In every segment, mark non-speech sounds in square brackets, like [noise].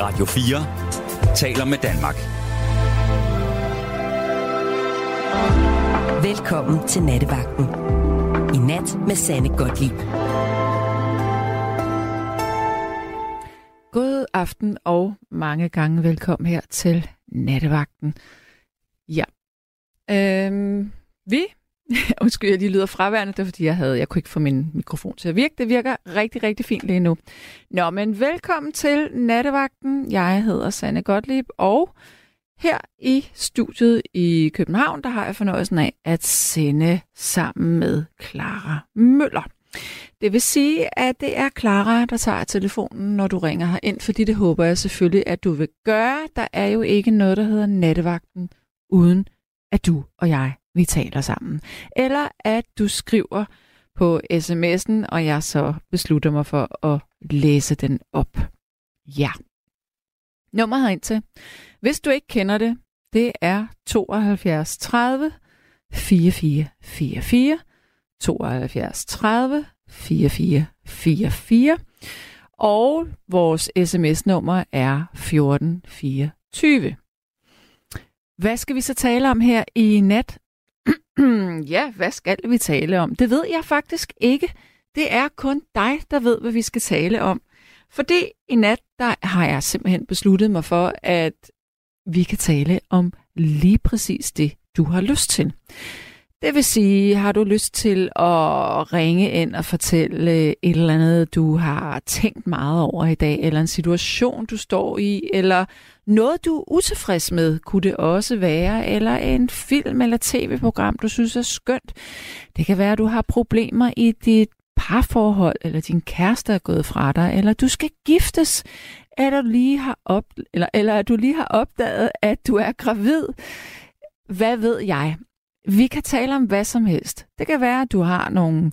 Radio 4 taler med Danmark. Velkommen til Nattevagten. I nat med Sanne Godtlip. God aften og mange gange velkommen her til Nattevagten. Ja. Øhm, vi [laughs] Undskyld, jeg lige lyder fraværende, det er fordi, jeg, havde, jeg kunne ikke få min mikrofon til at virke. Det virker rigtig, rigtig fint lige nu. Nå, men velkommen til Nattevagten. Jeg hedder Sanne Gottlieb, og her i studiet i København, der har jeg fornøjelsen af at sende sammen med Clara Møller. Det vil sige, at det er Clara, der tager telefonen, når du ringer her ind, fordi det håber jeg selvfølgelig, at du vil gøre. Der er jo ikke noget, der hedder Nattevagten, uden at du og jeg vi taler sammen. Eller at du skriver på sms'en, og jeg så beslutter mig for at læse den op. Ja. Nummer ind til. Hvis du ikke kender det, det er 72 30 44 44 72 30 44 44 og vores sms-nummer er 1424. Hvad skal vi så tale om her i nat? [clears throat] ja, hvad skal vi tale om? Det ved jeg faktisk ikke. Det er kun dig, der ved, hvad vi skal tale om. Fordi i nat, der har jeg simpelthen besluttet mig for, at vi kan tale om lige præcis det, du har lyst til. Det vil sige, har du lyst til at ringe ind og fortælle øh, et eller andet, du har tænkt meget over i dag, eller en situation, du står i, eller noget, du er utilfreds med, kunne det også være, eller en film eller tv-program, du synes er skønt. Det kan være, at du har problemer i dit parforhold, eller din kæreste er gået fra dig, eller du skal giftes, eller du lige har, op, eller, eller at du lige har opdaget, at du er gravid. Hvad ved jeg? Vi kan tale om hvad som helst. Det kan være, at du har nogle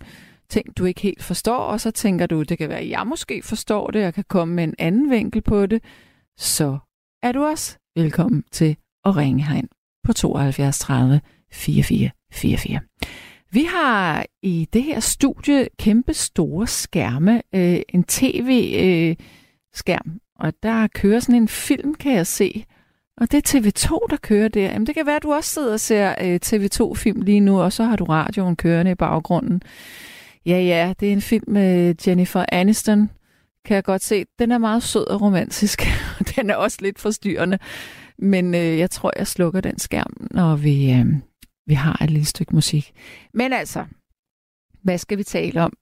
ting, du ikke helt forstår, og så tænker du, det kan være, at jeg måske forstår det, og kan komme med en anden vinkel på det. Så er du også velkommen til at ringe herind på 72 30 44 44. Vi har i det her studie kæmpe store skærme, øh, en tv-skærm, øh, og der kører sådan en film, kan jeg se, og det er TV2, der kører der. Jamen, det kan være, at du også sidder og ser øh, TV2-film lige nu, og så har du radioen kørende i baggrunden. Ja, ja, det er en film med Jennifer Aniston, kan jeg godt se. Den er meget sød og romantisk, [laughs] og den er også lidt forstyrrende. Men øh, jeg tror, jeg slukker den skærm, når vi, øh, vi har et lille stykke musik. Men altså, hvad skal vi tale om?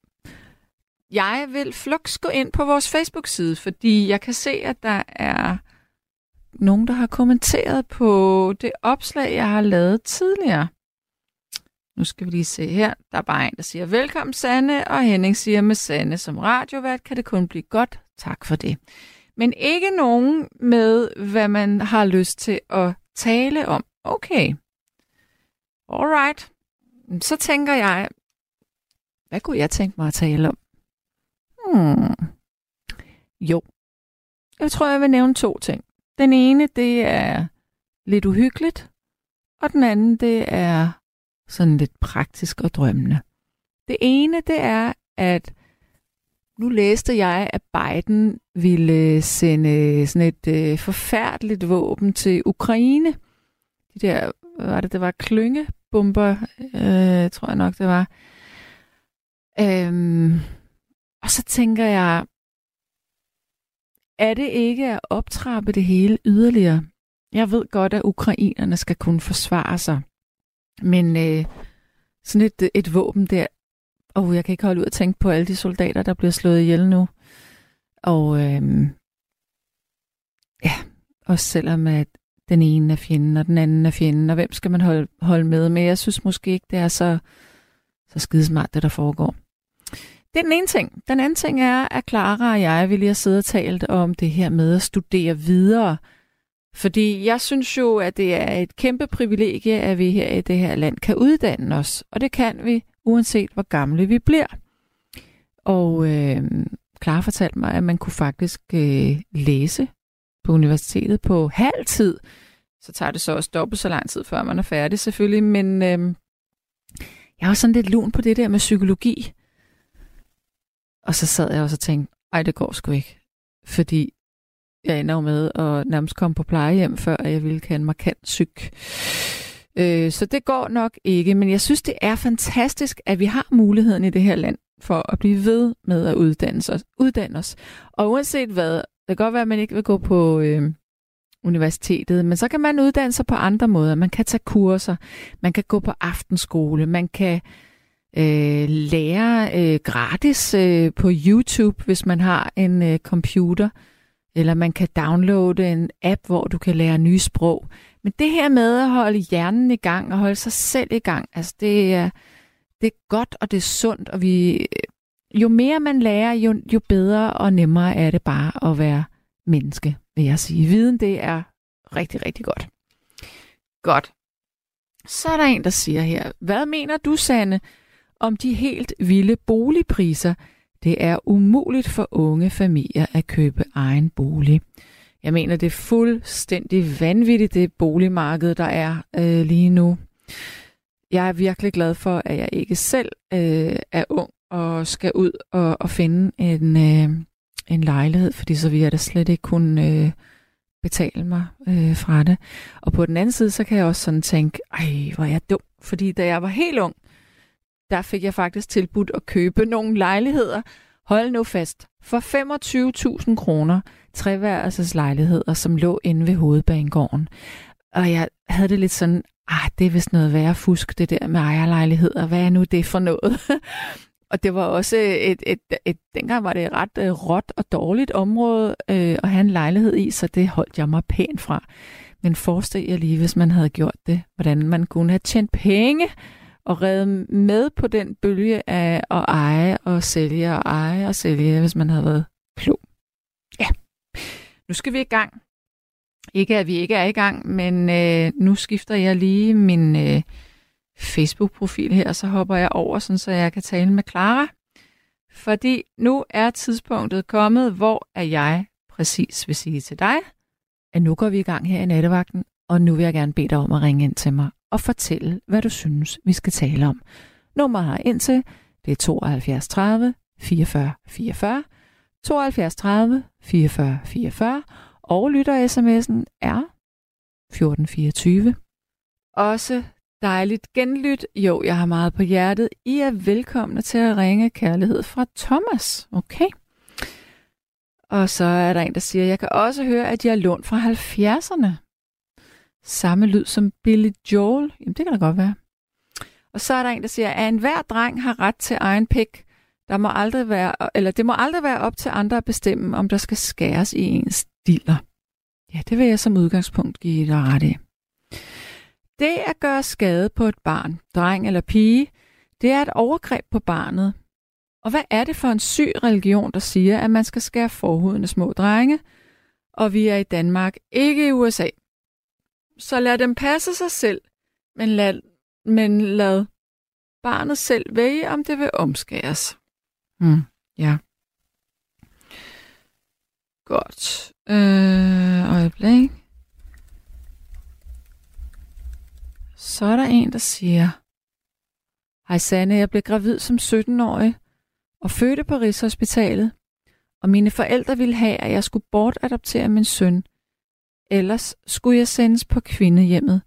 Jeg vil flux gå ind på vores Facebook-side, fordi jeg kan se, at der er nogen, der har kommenteret på det opslag, jeg har lavet tidligere. Nu skal vi lige se her. Der er bare en, der siger, velkommen Sanne, og Henning siger, med Sanne som radiovært kan det kun blive godt. Tak for det. Men ikke nogen med, hvad man har lyst til at tale om. Okay. Alright. Så tænker jeg, hvad kunne jeg tænke mig at tale om? Hmm. Jo. Jeg tror, jeg vil nævne to ting. Den ene, det er lidt uhyggeligt, og den anden, det er sådan lidt praktisk og drømmende. Det ene, det er, at nu læste jeg, at Biden ville sende sådan et øh, forfærdeligt våben til Ukraine. De der, hvad var det, det var klyngebomber, øh, tror jeg nok, det var. Øhm, og så tænker jeg, er det ikke at optrappe det hele yderligere? Jeg ved godt, at ukrainerne skal kunne forsvare sig. Men øh, sådan et, et våben der, og jeg kan ikke holde ud at tænke på alle de soldater, der bliver slået ihjel nu. Og øh, ja, også selvom at den ene er fjenden, og den anden er fjenden, og hvem skal man holde, holde med? Men jeg synes måske ikke, det er så, så skidesmart, det der foregår. Det er den ene ting. Den anden ting er, at Clara og jeg vil lige har siddet og talt om det her med at studere videre. Fordi jeg synes jo, at det er et kæmpe privilegie, at vi her i det her land kan uddanne os. Og det kan vi, uanset hvor gamle vi bliver. Og øh, Clara fortalte mig, at man kunne faktisk øh, læse på universitetet på halv tid. Så tager det så også dobbelt så lang tid, før man er færdig selvfølgelig. Men øh, jeg har sådan lidt lun på det der med psykologi. Og så sad jeg også og tænkte, ej, det går sgu ikke. Fordi jeg ender jo med at nærmest komme på plejehjem, før jeg ville kan markant syg. Øh, så det går nok ikke, men jeg synes, det er fantastisk, at vi har muligheden i det her land for at blive ved med at uddanne os. Uddanne os. Og uanset hvad, det kan godt være, at man ikke vil gå på øh, universitetet, men så kan man uddanne sig på andre måder. Man kan tage kurser, man kan gå på aftenskole, man kan øh, Øh, lære øh, gratis øh, på YouTube, hvis man har en øh, computer, eller man kan downloade en app, hvor du kan lære nye sprog. Men det her med at holde hjernen i gang og holde sig selv i gang, altså det er, det er godt og det er sundt, og vi, øh, jo mere man lærer, jo, jo bedre og nemmere er det bare at være menneske, vil jeg sige. Viden, det er rigtig, rigtig godt. Godt. Så er der en, der siger her, hvad mener du, Sanne, om de helt vilde boligpriser? Det er umuligt for unge familier at købe egen bolig. Jeg mener, det er fuldstændig vanvittigt, det boligmarked, der er øh, lige nu. Jeg er virkelig glad for, at jeg ikke selv øh, er ung og skal ud og, og finde en, øh, en lejlighed, fordi så vil jeg da slet ikke kunne øh, betale mig øh, fra det. Og på den anden side, så kan jeg også sådan tænke, ej, hvor er jeg dum. Fordi da jeg var helt ung, der fik jeg faktisk tilbudt at købe nogle lejligheder, hold nu fast, for 25.000 kroner, treværelses lejligheder, som lå inde ved hovedbanegården. Og jeg havde det lidt sådan, ah, det er vist noget værre fusk, det der med ejerlejligheder. Hvad er nu det for noget? [laughs] og det var også et, et, et, et dengang var det et ret uh, råt og dårligt område øh, at have en lejlighed i, så det holdt jeg mig pænt fra. Men forestil jer lige, hvis man havde gjort det, hvordan man kunne have tjent penge og redde med på den bølge af at eje og sælge og eje og sælge, hvis man havde været klog. Ja, nu skal vi i gang. Ikke at vi ikke er i gang, men øh, nu skifter jeg lige min øh, Facebook-profil her, og så hopper jeg over, sådan, så jeg kan tale med Clara. Fordi nu er tidspunktet kommet, hvor er jeg præcis vil sige til dig, at nu går vi i gang her i nattevagten, og nu vil jeg gerne bede dig om at ringe ind til mig og fortælle, hvad du synes, vi skal tale om. Nummeret her ind til, det er 72 30 44 44, 72 30 44 44, og lytter sms'en er 1424. Også dejligt genlyt. Jo, jeg har meget på hjertet. I er velkomne til at ringe kærlighed fra Thomas. Okay. Og så er der en, der siger, jeg kan også høre, at jeg er lånt fra 70'erne. Samme lyd som Billy Joel. Jamen, det kan da godt være. Og så er der en, der siger, at enhver dreng har ret til egen pik. Der må aldrig være, eller det må aldrig være op til andre at bestemme, om der skal skæres i ens diller. Ja, det vil jeg som udgangspunkt give dig ret i. Det at gøre skade på et barn, dreng eller pige, det er et overgreb på barnet. Og hvad er det for en syg religion, der siger, at man skal skære forhuden af små drenge, og vi er i Danmark, ikke i USA? Så lad dem passe sig selv, men lad, men lad barnet selv vælge, om det vil omskæres. Hmm, ja. Godt. Øh, øjeblik. Så er der en, der siger, Hej Sanne, jeg blev gravid som 17-årig og fødte på Rigshospitalet, og mine forældre ville have, at jeg skulle bortadoptere min søn. Ellers skulle jeg sendes på kvindehjemmet.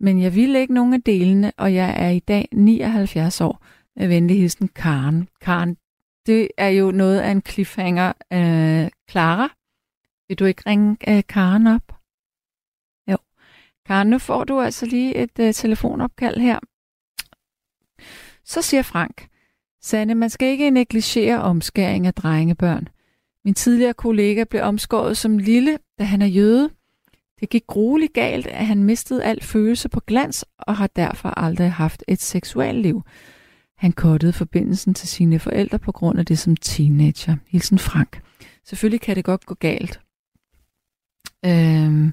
Men jeg ville ikke nogen af delene, og jeg er i dag 79 år med venlig hilsen Karen. Karen, det er jo noget af en cliffhanger. Øh, Clara, vil du ikke ringe øh, Karen op? Jo. Karen, nu får du altså lige et øh, telefonopkald her. Så siger Frank, Sanne, man skal ikke negligere omskæring af drengebørn. Min tidligere kollega blev omskåret som lille, da han er jøde. Det gik grueligt galt, at han mistede al følelse på glans og har derfor aldrig haft et seksuelt liv. Han kottede forbindelsen til sine forældre på grund af det som teenager. Hilsen Frank. Selvfølgelig kan det godt gå galt. Øhm.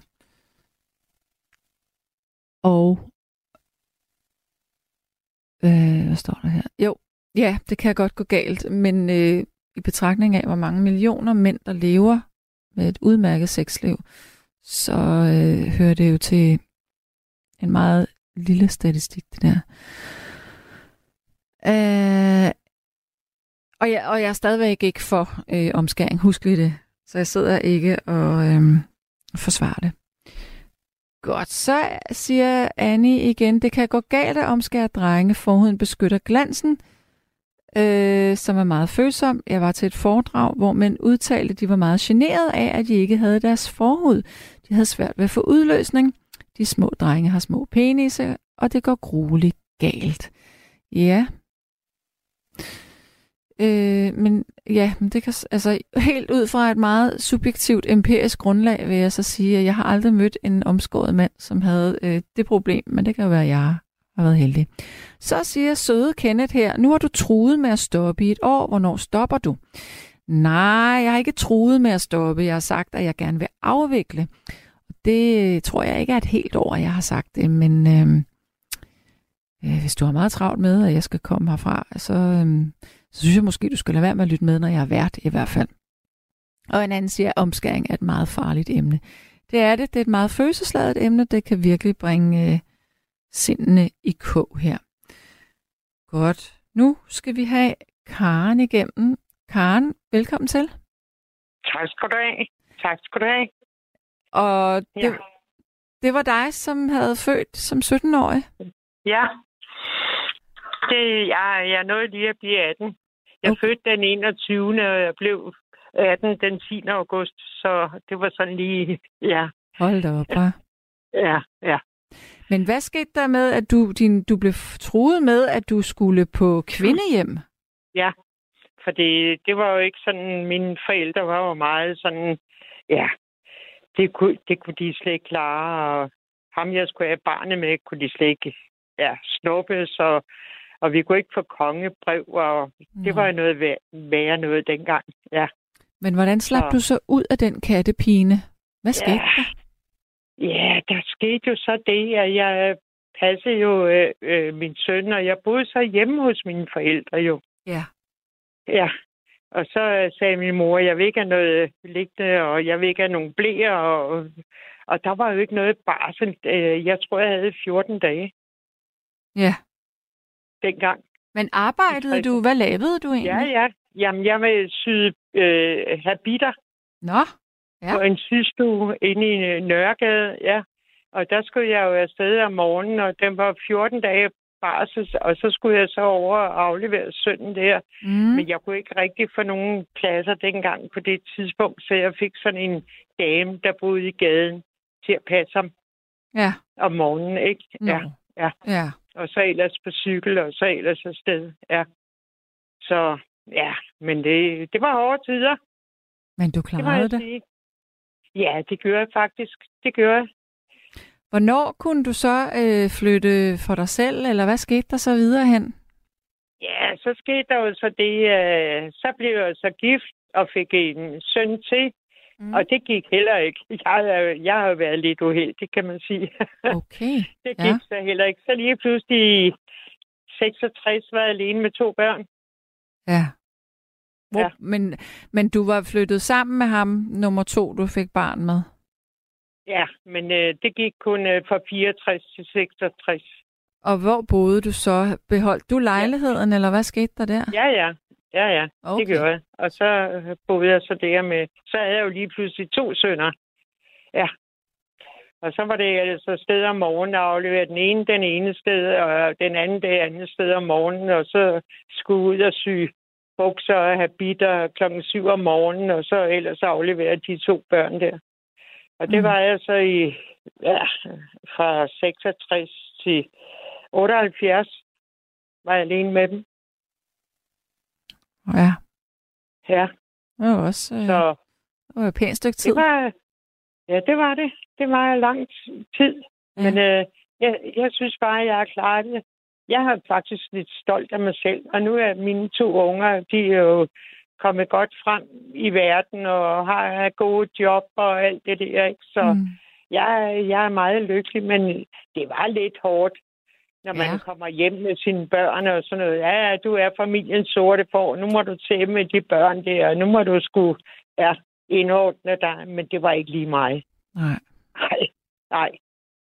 Og øh, hvad står der her? Jo, ja, det kan godt gå galt, men øh, i betragtning af, hvor mange millioner mænd, der lever med et udmærket sexliv, så øh, hører det jo til en meget lille statistik, det der. Øh, og, jeg, og jeg er stadigvæk ikke for øh, omskæring. Husk vi det. Så jeg sidder ikke og øh, forsvarer det. Godt, så siger Annie igen, det kan gå galt at omskære drenge. Forhuden beskytter glansen, øh, som er meget følsom. Jeg var til et foredrag, hvor mænd udtalte, at de var meget generet af, at de ikke havde deres forhud. De havde svært ved at få udløsning. De små drenge har små penise, og det går grueligt galt. Ja. Øh, men ja, men det kan, altså helt ud fra et meget subjektivt empirisk grundlag vil jeg så sige, at jeg har aldrig mødt en omskåret mand, som havde øh, det problem, men det kan jo være, at jeg har været heldig. Så siger søde Kenneth her, nu har du truet med at stoppe i et år, hvornår stopper du? Nej, jeg har ikke truet med at stoppe, jeg har sagt, at jeg gerne vil afvikle. Det tror jeg ikke er et helt år, jeg har sagt det, men øh, øh, hvis du har meget travlt med, at jeg skal komme herfra, så, øh, så synes jeg måske, du skal lade være med at lytte med, når jeg er vært i hvert fald. Og en anden siger, at omskæring er et meget farligt emne. Det er det. Det er et meget følelsesladet emne. Det kan virkelig bringe øh, sindene i kog her. Godt. Nu skal vi have Karen igennem. Karen, velkommen til. Tak skal du have. Tak skal du have. Og det, ja. det var dig, som havde født som 17-årig? Ja. Det, jeg, jeg nåede lige at blive 18. Jeg okay. fødte den 21. og jeg blev 18 den 10. august, så det var sådan lige, ja. Hold da op, ja. Ja, ja. Men hvad skete der med, at du, din, du blev truet med, at du skulle på kvindehjem? Ja, for det, det var jo ikke sådan, mine forældre var jo meget sådan, ja, det kunne, det kunne de slet ikke klare, og ham, jeg skulle have barnet med, kunne de slet ikke ja, snuppe, så, og vi kunne ikke få kongebrev, og det var jo noget værre, værre noget dengang, ja. Men hvordan slap så, du så ud af den kattepine? Hvad skete ja, der? Ja, der skete jo så det, at jeg passede jo øh, øh, min søn, og jeg boede så hjemme hos mine forældre jo. Ja. Ja, og så sagde min mor, jeg vil ikke have noget liggende, og jeg vil ikke have nogen blæer, og, og der var jo ikke noget barsel. Øh, jeg tror, jeg havde 14 dage. Ja. Dengang. Men arbejdede du? Hvad lavede du egentlig? Ja, ja. Jamen, jeg var syde øh, habiter. Nå, ja. På en sygstue inde i Nørregade, ja. Og der skulle jeg jo afsted om morgenen, og den var 14 dage barsel, og så skulle jeg så over og aflevere sønnen der. Mm. Men jeg kunne ikke rigtig få nogen pladser dengang på det tidspunkt, så jeg fik sådan en dame, der boede i gaden til at passe ham ja. om morgenen, ikke? Ja, ja. ja. Og så ellers på cykel, og så ellers afsted, ja. Så ja, men det, det var hårde tider. Men du klarede det? Sige. Ja, det gør jeg faktisk. Det gør jeg. Hvornår kunne du så øh, flytte for dig selv, eller hvad skete der så videre hen? Ja, så skete der jo så det, øh, så blev jeg så gift og fik en søn til, mm. og det gik heller ikke. Jeg, jeg har været lidt uheldig, kan man sige. Okay. [laughs] det gik ja. så heller ikke. Så lige pludselig i 66 var jeg alene med to børn. Ja. Hvor, ja. Men, men du var flyttet sammen med ham, nummer to, du fik barn med? Ja, men øh, det gik kun øh, fra 64 til 66. Og hvor boede du så? Beholdt du lejligheden, ja. eller hvad skete der der? Ja, ja. Ja, ja. Okay. Det gjorde jeg. Og så øh, boede jeg så der med... Så havde jeg jo lige pludselig to sønner. Ja. Og så var det altså sted om morgenen at aflevere den ene den ene sted, og den anden det andet sted om morgenen, og så skulle ud og sy bukser og habiter klokken syv om morgenen, og så ellers aflevere de to børn der. Og det mm. var jeg så i, ja, fra 66 til 78, var jeg alene med dem. Ja. Ja. Det var også øh, så, det var et pænt stykke tid. Det var, ja, det var det. Det var lang tid. Ja. Men øh, jeg, jeg synes bare, at jeg har klaret det. Jeg har faktisk lidt stolt af mig selv. Og nu er mine to unger, de er jo kommet godt frem i verden og har gode job og alt det der. Ikke? Så mm. jeg, jeg er meget lykkelig, men det var lidt hårdt, når man ja. kommer hjem med sine børn og sådan noget. Ja, du er familiens sorte for. Nu må du til med de børn der, nu må du sgu ja, indordne dig. Men det var ikke lige mig. Nej. Nej, nej.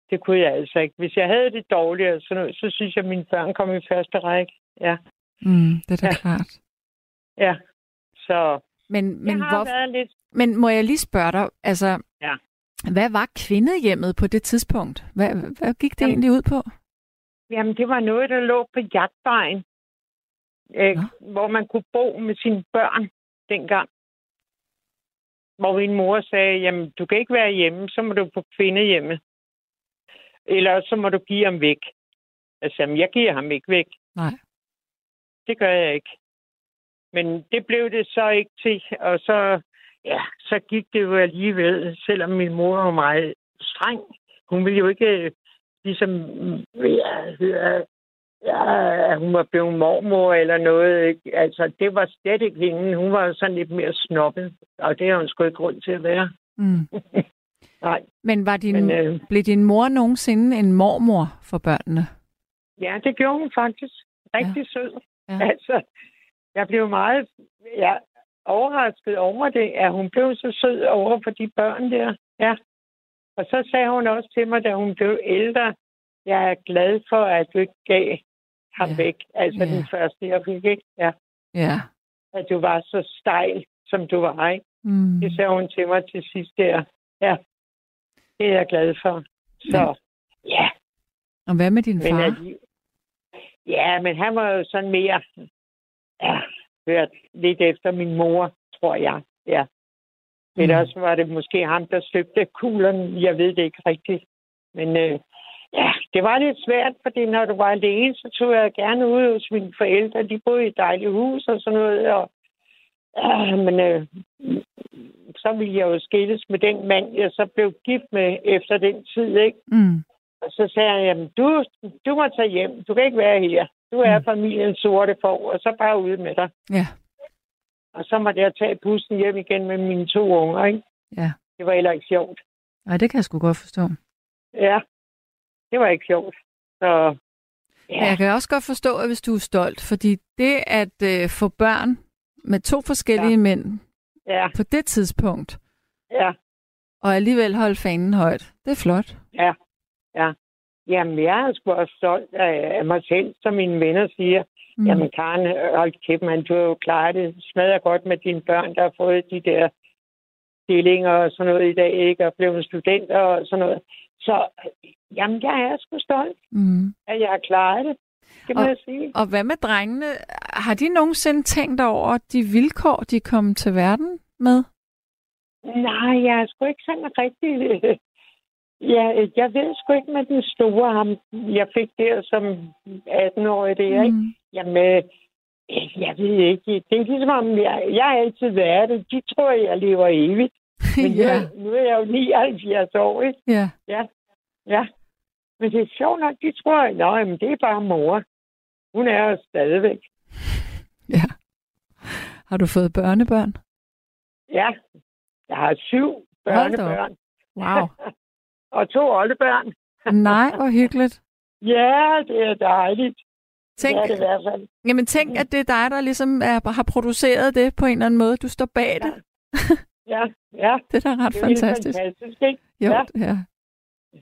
Det kunne jeg altså ikke. Hvis jeg havde det dårligt, så, så synes jeg, at mine børn kom i første række. Ja. Mm, det er da ja. klart. Ja, så Men, men, jeg har hvor, været lidt... men må jeg lige spørge dig, altså, Ja. hvad var kvindehjemmet på det tidspunkt? Hvad, hvad gik det Jamen- egentlig ud på? Jamen, det var noget, der lå på jagtvejen. Øh, Nå. hvor man kunne bo med sine børn dengang. Hvor min mor sagde, jamen, du kan ikke være hjemme, så må du på kvindehjemme. Eller så må du give ham væk. Altså, jamen, jeg giver ham ikke væk. Nej. Det gør jeg ikke. Men det blev det så ikke til, og så, ja, så gik det jo alligevel, selvom min mor var meget streng. Hun ville jo ikke øh, ligesom, ja, høre, ja, at hun var blevet mormor eller noget. Ikke? Altså, det var slet ikke hende. Hun var sådan lidt mere snobbet, og det har hun sgu ikke grund til at være. Mm. [laughs] Nej, Men var din, men øh, blev din mor nogensinde en mormor for børnene? ja, det gjorde hun faktisk. Rigtig ja. sød. Ja. [laughs] Altså, jeg blev meget ja, overrasket over det, at hun blev så sød over for de børn der. Ja. Og så sagde hun også til mig, da hun blev ældre, jeg er glad for, at du ikke gav ham Ja. ja. væk. Altså Ja. den første, jeg fik, ikke? Ja. Ja. At du var så stejl, som du var, ikke? Mm. Det sagde hun til mig til sidst der. Ja. Det er jeg glad for. Så, ja. Og hvad med din Men far? at, ja, men han var jo sådan mere, ja, hørt lidt efter min mor, tror jeg. Ja. Men Mm. også var det måske ham, der støbte kuglerne. Jeg ved det ikke rigtigt. Men øh, ja, det var lidt svært, fordi når du var alene, så tog jeg gerne ud hos mine forældre. De boede i et dejligt hus og sådan noget. Og, ja, [clears throat] men øh, så ville jeg jo skilles med den mand, jeg så blev gift med efter den tid, ikke? Mm. Og så sagde han, jamen, du, du må tage hjem. Du kan ikke være her. Du er Mm. familiens sorte for, og så bare ude med dig. Ja. Og så måtte jeg tage bussen hjem igen med mine to unger, ikke? Ja. Det var heller ikke sjovt. Ej, det kan jeg sgu godt forstå. Ja, det var ikke sjovt. Så, ja, Jeg kan også godt forstå, at hvis du er stolt, fordi det at øh, få børn med to forskellige ja. mænd ja, på det tidspunkt, ja, og alligevel holde fanen højt, det er flot. ja, ja. Jamen, jeg er sgu også stolt af, mig selv, som mine venner siger. Mm. Jamen, Karen, hold kæft, man, du har jo klaret det smadret godt med dine børn, der har fået de der stillinger og sådan noget i dag, ikke? Og blevet studenter og sådan noget. Så, jamen, jeg er sgu stolt, Mm. at jeg har klaret det. Det må Og- jeg sige. Og hvad med drengene? Har de nogensinde tænkt over de vilkår, de kom til verden med? Nej, jeg er sgu ikke sådan rigtig... [laughs] Ja, jeg ved sgu ikke med den store ham, jeg fik der som 18-årig der, ikke? Mm. Jamen, øh, jeg ved ikke. Det er ligesom om, jeg, jeg har altid været det. De tror, jeg lever evigt. [laughs] Men ja. ja. nu er jeg jo 79 år, ikke? ja. Ja. Men det er sjovt nok, de tror, at det er bare mor. Hun er jo stadigvæk. [laughs] Ja. Har du fået børnebørn? Ja. Jeg har syv børnebørn. Wow. [laughs] og to oldebørn. [laughs] Nej, hvor hyggeligt. Ja, det er dejligt. Tænk, Det er det i hvert fald. jamen tænk, at det er dig, der ligesom er, har produceret det på en eller anden måde. Du står bag det. Ja, ja. Det er da ret Det er fantastisk. fantastisk, ikke? Jo, Ja. ja.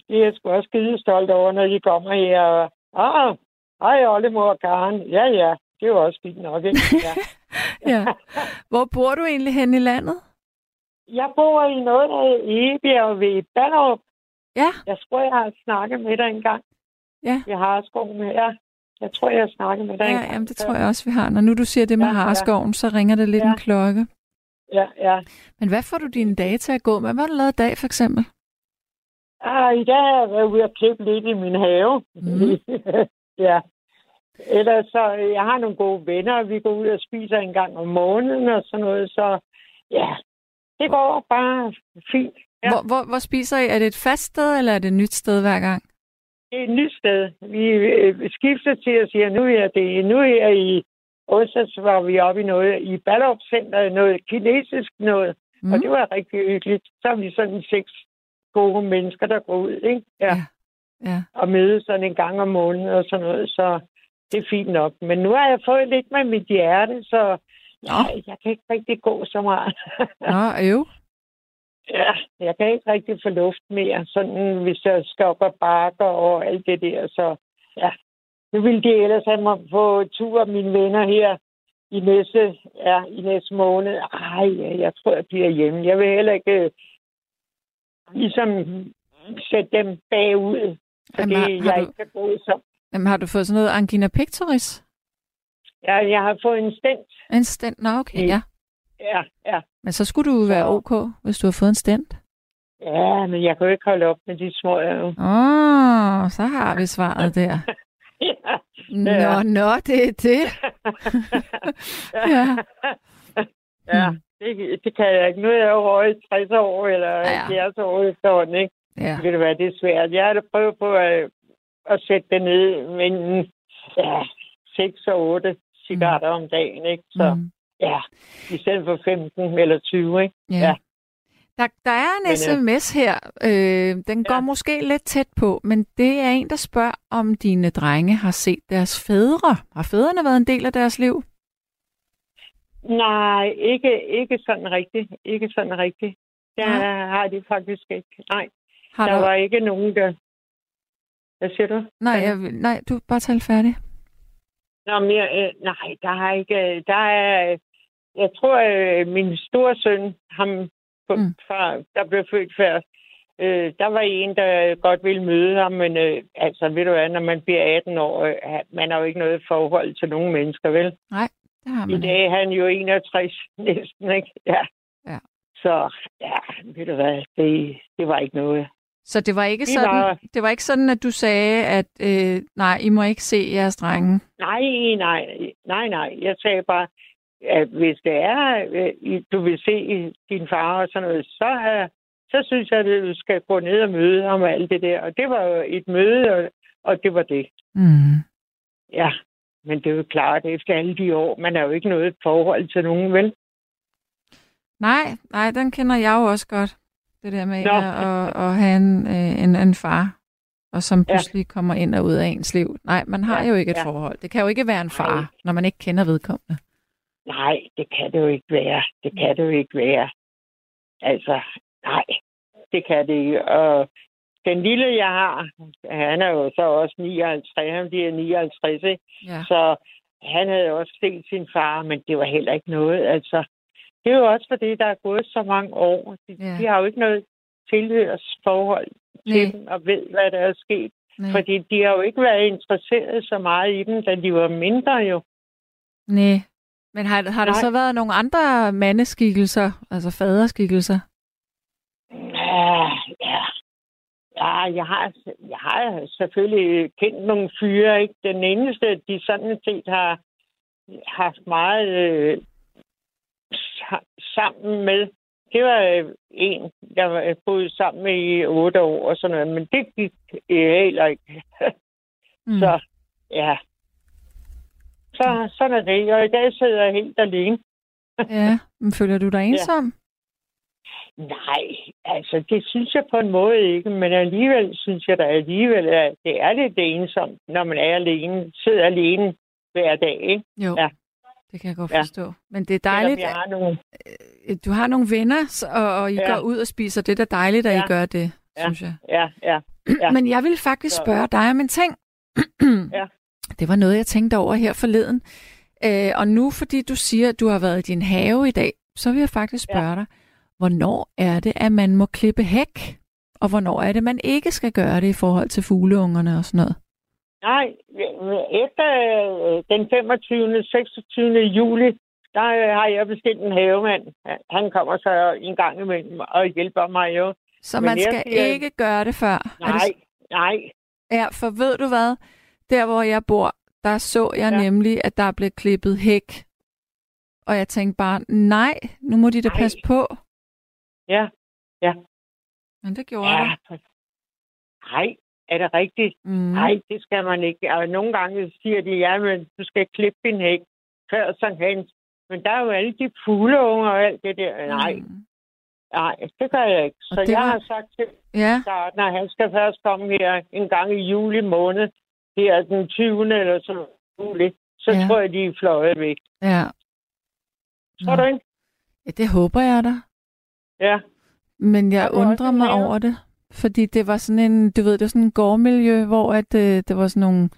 Det er jeg sgu også skide stolt over, når de kommer her. Og, ah, hej Oldemor og Karen. Ja, ja. Det er jo også fint nok, ikke? Ja. [laughs] ja. Hvor bor du egentlig hen i landet? Jeg bor i noget, der hedder Egebjerg ved Ballerup. Ja. Jeg tror, jeg har snakket med dig engang. Ja. Jeg har skoven med ja. Jeg tror, jeg har snakket med dig Ja, engang. jamen, det tror jeg også, vi har. Når nu du siger det med Ja, ja, ja. Harskoven, så ringer det lidt Ja. en klokke. Ja, ja. Men hvad får du dine dage til at gå med? Hvad har du lavet i dag, for eksempel? Ah, I dag har jeg været ude og klippe lidt i min have. Mhm. [laughs] ja. Ellers så, jeg har nogle gode venner, og vi går ud og spiser en gang om måneden og sådan noget, så ja, det går bare fint. Ja. Ja. Hvor, hvor, hvor spiser I? Er det et fast sted, eller er det et nyt sted hver gang? Det er et nyt sted. Vi øh, skifter til at sige, at nu er det nu er i onsdags var vi oppe i noget i Ballerup Center, noget kinesisk noget, mm. og det var rigtig hyggeligt. Så er vi sådan seks gode mennesker, der går ud, ikke? Ja. Ja. Og mødes sådan en gang om måneden og sådan noget, så det er fint nok. Men nu har jeg fået lidt med mit hjerte, så jeg, jeg kan ikke rigtig gå så meget. Nå, øv. [laughs] Ja, jeg kan ikke rigtig få luft mere, sådan hvis jeg skal op og bakker og alt det der, så ja. Nu ville de ellers have mig på tur, mine venner her i næste, ja, i næste måned. Ej, jeg tror, jeg bliver hjemme. Jeg vil heller ikke øh, ligesom sætte dem bagud, fordi Jamen, har- jeg du- ikke kan gå så. Jamen, har du fået sådan noget angina pectoris? Ja, jeg har fået en stent. En stent? Nå, okay, ja. Ja, ja. Men så skulle du være ok, hvis du har fået en stent. Ja, men jeg kan jo ikke holde op med de små. øh. Åh, oh, så har vi svaret der. [laughs] ja. Nå, nå, det er det. [laughs] Ja. ja, Mm. Det, det kan jeg ikke. Nu er jeg jo over i 60 år eller Ja. 70 år efterhånden, ikke? Ja. Ved du hvad, det er svært. Jeg har da prøvet på at, at sætte det ned, men ja, 6 og 8 cigaretter om dagen, ikke? Så Mm. ja, i stedet for 15 eller 20, ikke? Ja. Ja. Der, der er en Men, øh, sms her. Øh, den går Ja. måske lidt tæt på, men det er en, der spørger, om dine drenge har set deres fædre. Har fædrene været en del af deres liv? Nej, ikke, ikke sådan rigtigt. Ikke sådan rigtigt. Det Nej. har de faktisk ikke. Nej, Har der du... var ikke nogen, der... Hvad siger du? Nej, jeg, nej, du bare tale færdig. Nå, men jeg, øh, nej, der har ikke... øh, Der er... Jeg tror, øh, min store søn, ham på, Mm. far, der blev født før, øh, der var en, der godt ville møde ham, men øh, altså, ved du hvad, når man bliver 18 år, øh, man har jo ikke noget forhold til nogen mennesker, vel? Det har I man. dag er han jo 61 næsten, ikke? Ja. Ja. Så, ja, ved du hvad, det, det var ikke noget. Så det var ikke Vi sådan, var- det var ikke sådan, at du sagde, at øh, nej, I må ikke se jeres drenge. Nej, nej, nej, nej. Jeg sagde bare, at hvis det er, øh, I- du vil se din far og sådan noget, så, er, så synes jeg, at du skal gå ned og møde ham og alt det der. Og det var jo et møde, og, og det var det. Mm. Ja, men det er jo klart, efter alle de år, man har jo ikke noget forhold til nogen, vel? Nej, nej, den kender jeg jo også godt. Det der med at, at, at have en, øh, en, en far, og som Ja. pludselig kommer ind og ud af ens liv. Nej, man har Ja, jo ikke et ja. forhold. Det kan jo ikke være en far, Nej. når man ikke kender vedkommende. Nej, det kan det jo ikke være. Det kan det jo ikke være. Altså, nej, det kan det ikke. Og den lille, jeg har, han er jo så også 59, han bliver 59, ikke? Ja. Så han havde også set sin far, men det var heller ikke noget. Altså, det er jo også fordi, der er gået så mange år. De, Ja. de har jo ikke noget tilhørsforhold til dem og ved, hvad der er sket. Nej. Fordi de har jo ikke været interesseret så meget i dem, da de var mindre jo. Nej. Men har, har der Nej. så været nogle andre mandeskikkelser, altså faderskikkelser? Ja, ja. Ja, jeg har, jeg har selvfølgelig kendt nogle fyre, ikke? Den eneste, de sådan set har haft meget øh, sa- sammen med, det var øh, en, jeg var- boede sammen med i otte år og sådan noget, men det gik øh, heller ikke. [laughs] Mm. Så, ja. Så sådan er det, og i dag sidder jeg helt alene. Ja, men føler du dig [laughs] ensom? Nej, altså det synes jeg på en måde ikke, men alligevel synes jeg da alligevel, at det er lidt ensomt, når man er alene, sidder alene hver dag, ikke? Jo, Ja. det kan jeg godt Ja. forstå. Men det er Selvom dejligt, Jeg har nogle... at du har nogle venner, og, og I Ja. går ud og spiser. Det er da dejligt, at I Ja. gør det, Ja. synes jeg. Ja, ja, Ja. Men jeg vil faktisk spørge dig om en ting. Ja. [clears throat] Det var noget, jeg tænkte over her forleden. Øh, og nu, fordi du siger, at du har været i din have i dag, så vil jeg faktisk spørge ja. dig, hvornår er det, at man må klippe hæk? Og hvornår er det, man ikke skal gøre det i forhold til fugleungerne og sådan noget? Nej, efter øh, den 25. 26. juli, der øh, har jeg bestilt en havemand. Han kommer så en gang imellem og hjælper mig jo. Så man skal siger- ikke gøre det før? Nej, det, nej. ja, for ved du hvad? Der, hvor jeg bor, der så jeg. Ja. nemlig, at der blev klippet hæk. Og jeg tænkte bare, nej, nu må de da Nej. passe på. Ja, Men det gjorde ja. ja. Nej, er det rigtigt? Mm. Nej, det skal man ikke. Og nogle gange siger de, ja, men du skal klippe din hæk før sådan hen. Men der er jo alle de fugleunger og alt det der. Nej, Mm. nej, det gør jeg ikke. Så det jeg var- har sagt til Ja, gartner, han skal først komme her en gang i juli måned. Det er den 20. eller så juli. Så Ja. ja. tror jeg, de er fløjet væk. ja. Tror Nå. du ikke? ja. det håber jeg da. Ja. Men jeg undrer mig have? over det. Fordi det var sådan en, du ved, det var sådan en gårdmiljø, hvor at, øh, det var sådan nogle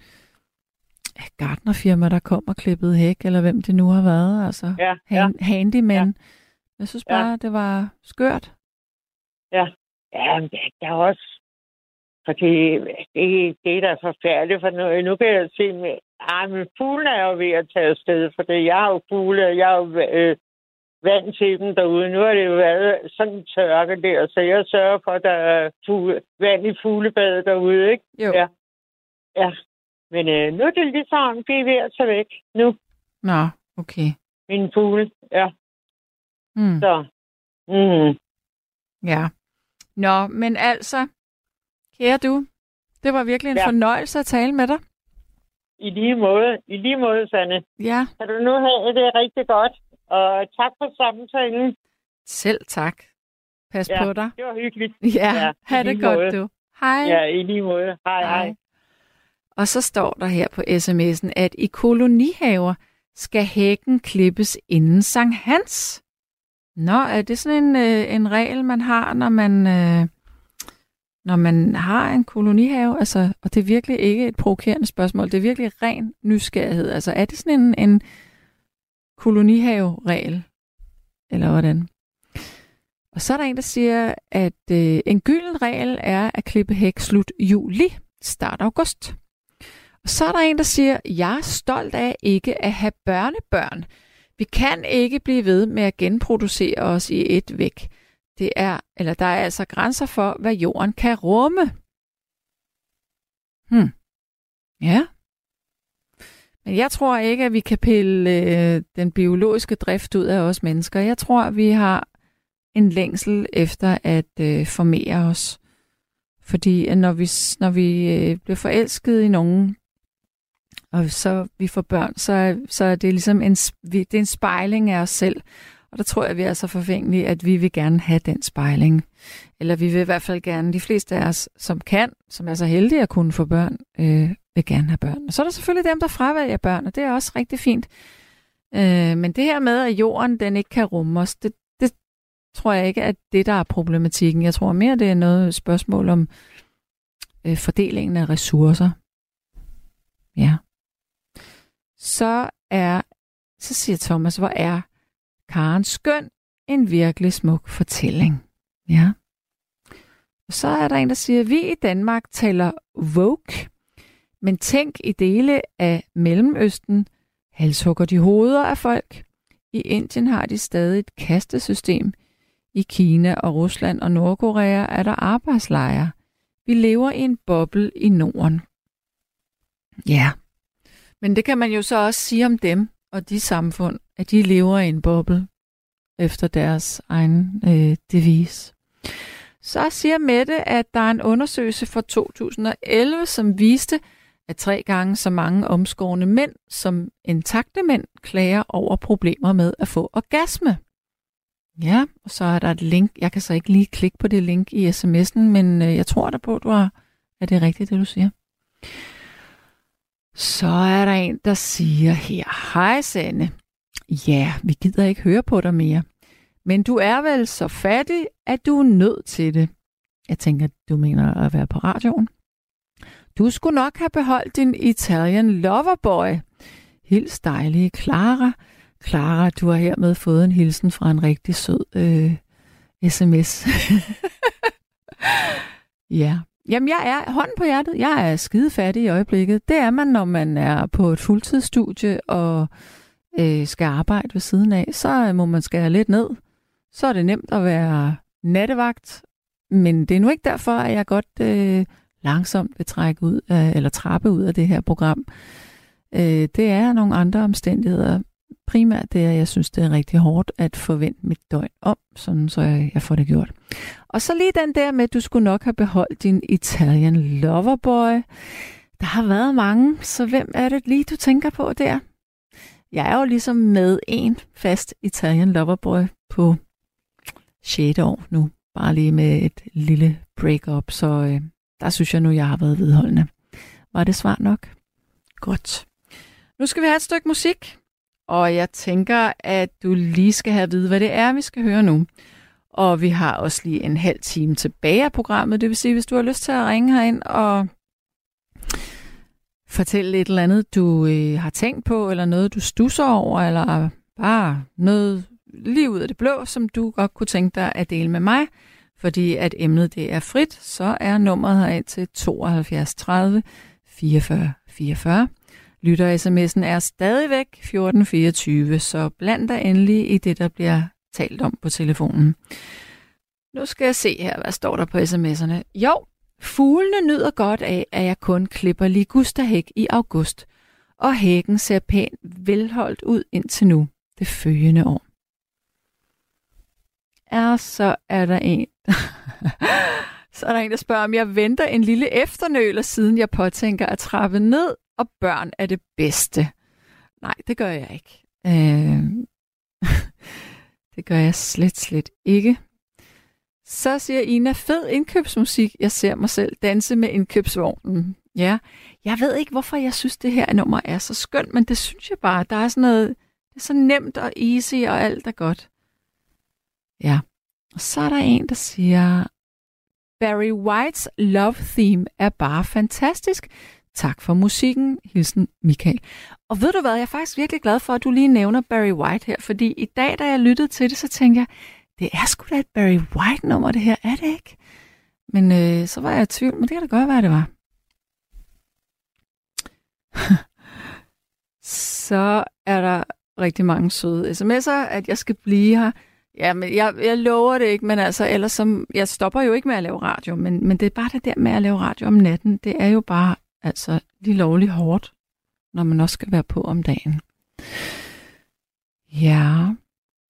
gardnerfirma, der kom og klippede hæk, eller hvem det nu har været. Altså, Ja, ja, hand, handyman. Ja. Jeg synes Ja. bare, det var skørt. ja. men det er også... Fordi det, det er da forfærdeligt, for nu, nu kan jeg se, med, ah, men fuglene er jo ved at tage afsted, for det, jeg har jo fugle, og jeg har jo øh, vand til dem derude. Nu har det jo været sådan tørke der, så jeg sørger for, at der er fugle, vand i fuglebadet derude, ikke? Jo. Ja. Ja. Men øh, nu er det ligesom, de er ved at tage væk nu, Nå, okay. mine fugle. Ja, Hmm. så... Mm. Ja. Nå, men altså, kære du, det var virkelig en Ja. fornøjelse at tale med dig. I lige måde. I lige måde, Sanne. Ja, Kan du nu have det rigtig godt? Og tak for samtalen. selv tak. Pas Ja. på dig. Det var hyggeligt. [laughs] Ja, Ja, ha' det godt måde. du. Hej. Ja, i lige måde. Hej, hej. Og så står der her på sms'en, at i kolonihaver skal hækken klippes inden Sankt Hans. Nå, er det sådan en, øh, en regel, man har, når man, øh, når man har en kolonihave? Altså, og det er virkelig ikke et provokerende spørgsmål, det er virkelig ren nysgerrighed. Altså, er det sådan en, en kolonihave-regel? Eller hvordan? Og så er der en, der siger, at øh, en gylden regel er at klippe hæk slut juli, start august. Og så er der en, der siger, jeg er stolt af ikke at have børnebørn. Vi kan ikke blive ved med at genproducere os i et væk. Det er, eller der er altså grænser for, hvad jorden kan rumme. Hmm. Ja. Men jeg tror ikke, at vi kan pille øh, den biologiske drift ud af os mennesker. Jeg tror, at vi har en længsel efter at øh, formere os. Fordi at når vi, når vi øh, bliver forelsket i nogen, og så vi får børn, så, så er det ligesom en, vi- det er en spejling af os selv. Og der tror jeg, at vi er så forfængelige, at vi vil gerne have den spejling. Eller vi vil i hvert fald gerne, de fleste af os, som kan, som er så heldige at kunne få børn, øh, vil gerne have børn. Og så er der selvfølgelig dem, der fravælger børn, og det er også rigtig fint. Øh, men det her med, at jorden den ikke kan rumme os, det, det tror jeg ikke, at det, der er problematikken. Jeg tror mere, det er noget spørgsmål om øh, fordelingen af ressourcer. Ja. Så er, så siger Thomas, hvor er Karen skøn en virkelig smuk fortælling. Ja. Og så er der en, der siger, at vi i Danmark taler woke, men tænk i dele af Mellemøsten, halshugger de hoveder af folk. I Indien har de stadig et kastesystem. I Kina og Rusland og Nordkorea er der arbejdslejre. Vi lever i en boble i Norden. Ja, men det kan man jo så også sige om dem og de samfund, at de lever i en boble efter deres egen øh, devis. Så siger Mette, at der er en undersøgelse fra 2011, som viste, at tre gange så mange omskårne mænd som intakte mænd klager over problemer med at få orgasme. Ja, og så er der et link. Jeg kan så ikke lige klikke på det link i sms'en, men øh, jeg tror der på, at du har, at det er rigtigt, det du siger. Så er der en, der siger her, hej Sanne. Ja, vi gider ikke høre på dig mere. Men du er vel så fattig, at du er nødt til det. Jeg tænker, du mener at være på radioen. Du skulle nok have beholdt din Italian Loverboy. Hils dejlige Clara. Clara, du har hermed fået en hilsen fra en rigtig sød øh, sms. [laughs] ja. Jamen, jeg er hånden på hjertet. Jeg er skide fattig i øjeblikket. Det er man, når man er på et fuldtidsstudie og øh, skal arbejde ved siden af. Så øh, må man skære lidt ned. Så er det nemt at være nattevagt. Men det er nu ikke derfor, at jeg godt øh, langsomt vil trække ud af, eller trappe ud af det her program. Øh, det er nogle andre omstændigheder. Primært det er, at jeg synes, det er rigtig hårdt at forvente mit døgn om, sådan så jeg, jeg får det gjort. Og så lige den der med, at du skulle nok have beholdt din Italian Loverboy. Der har været mange, så hvem er det lige, du tænker på der? Jeg er jo ligesom med en fast Italian Loverboy på 6. år nu. Bare lige med et lille break-up, så øh, der synes jeg nu, jeg har været vedholdende. Var det svar nok? Godt. Nu skal vi have et stykke musik, og jeg tænker, at du lige skal have at vide, hvad det er, vi skal høre nu. Og vi har også lige en halv time tilbage af programmet. Det vil sige, hvis du har lyst til at ringe herind og fortælle et eller andet, du øh, har tænkt på, eller noget, du stusser over, eller bare noget lige ud af det blå, som du godt kunne tænke dig at dele med mig, fordi at emnet det er frit, så er nummeret herind til 72 30 44 44. Lytter-sms'en er stadigvæk 1424, så bland dig endelig i det, der bliver talt om på telefonen. Nu skal jeg se her, hvad står der på sms'erne. Jo, fuglene nyder godt af, at jeg kun klipper ligusterhæk i august, og hækken ser pænt velholdt ud indtil nu, det følgende år. Er så er der en, [laughs] så er der en, der spørger, om jeg venter en lille efternøler, siden jeg påtænker at trappe ned, og børn er det bedste. Nej, det gør jeg ikke. Øh, [laughs] det gør jeg slet, slet ikke. Så siger Ina, fed indkøbsmusik. Jeg ser mig selv danse med indkøbsvognen. Ja, jeg ved ikke, hvorfor jeg synes, det her nummer er så skønt, men det synes jeg bare. Der er sådan noget, det er så nemt og easy, og alt er godt. Ja, og så er der en, der siger, Barry Whites Love Theme er bare fantastisk. Tak for musikken. Hilsen Michael. Og ved du hvad, jeg er faktisk virkelig glad for, at du lige nævner Barry White her, fordi i dag, da jeg lyttede til det, så tænkte jeg, det er sgu da et Barry White-nummer, det her, er det ikke? Men øh, så var jeg i tvivl, men det kan da godt være, det var. [laughs] så er der rigtig mange søde sms'er, at jeg skal blive her. Ja, men jeg, jeg lover det ikke, men altså, ellers som, jeg stopper jo ikke med at lave radio, men, men det er bare det der med at lave radio om natten, det er jo bare altså lige lovligt hårdt, når man også skal være på om dagen. Ja,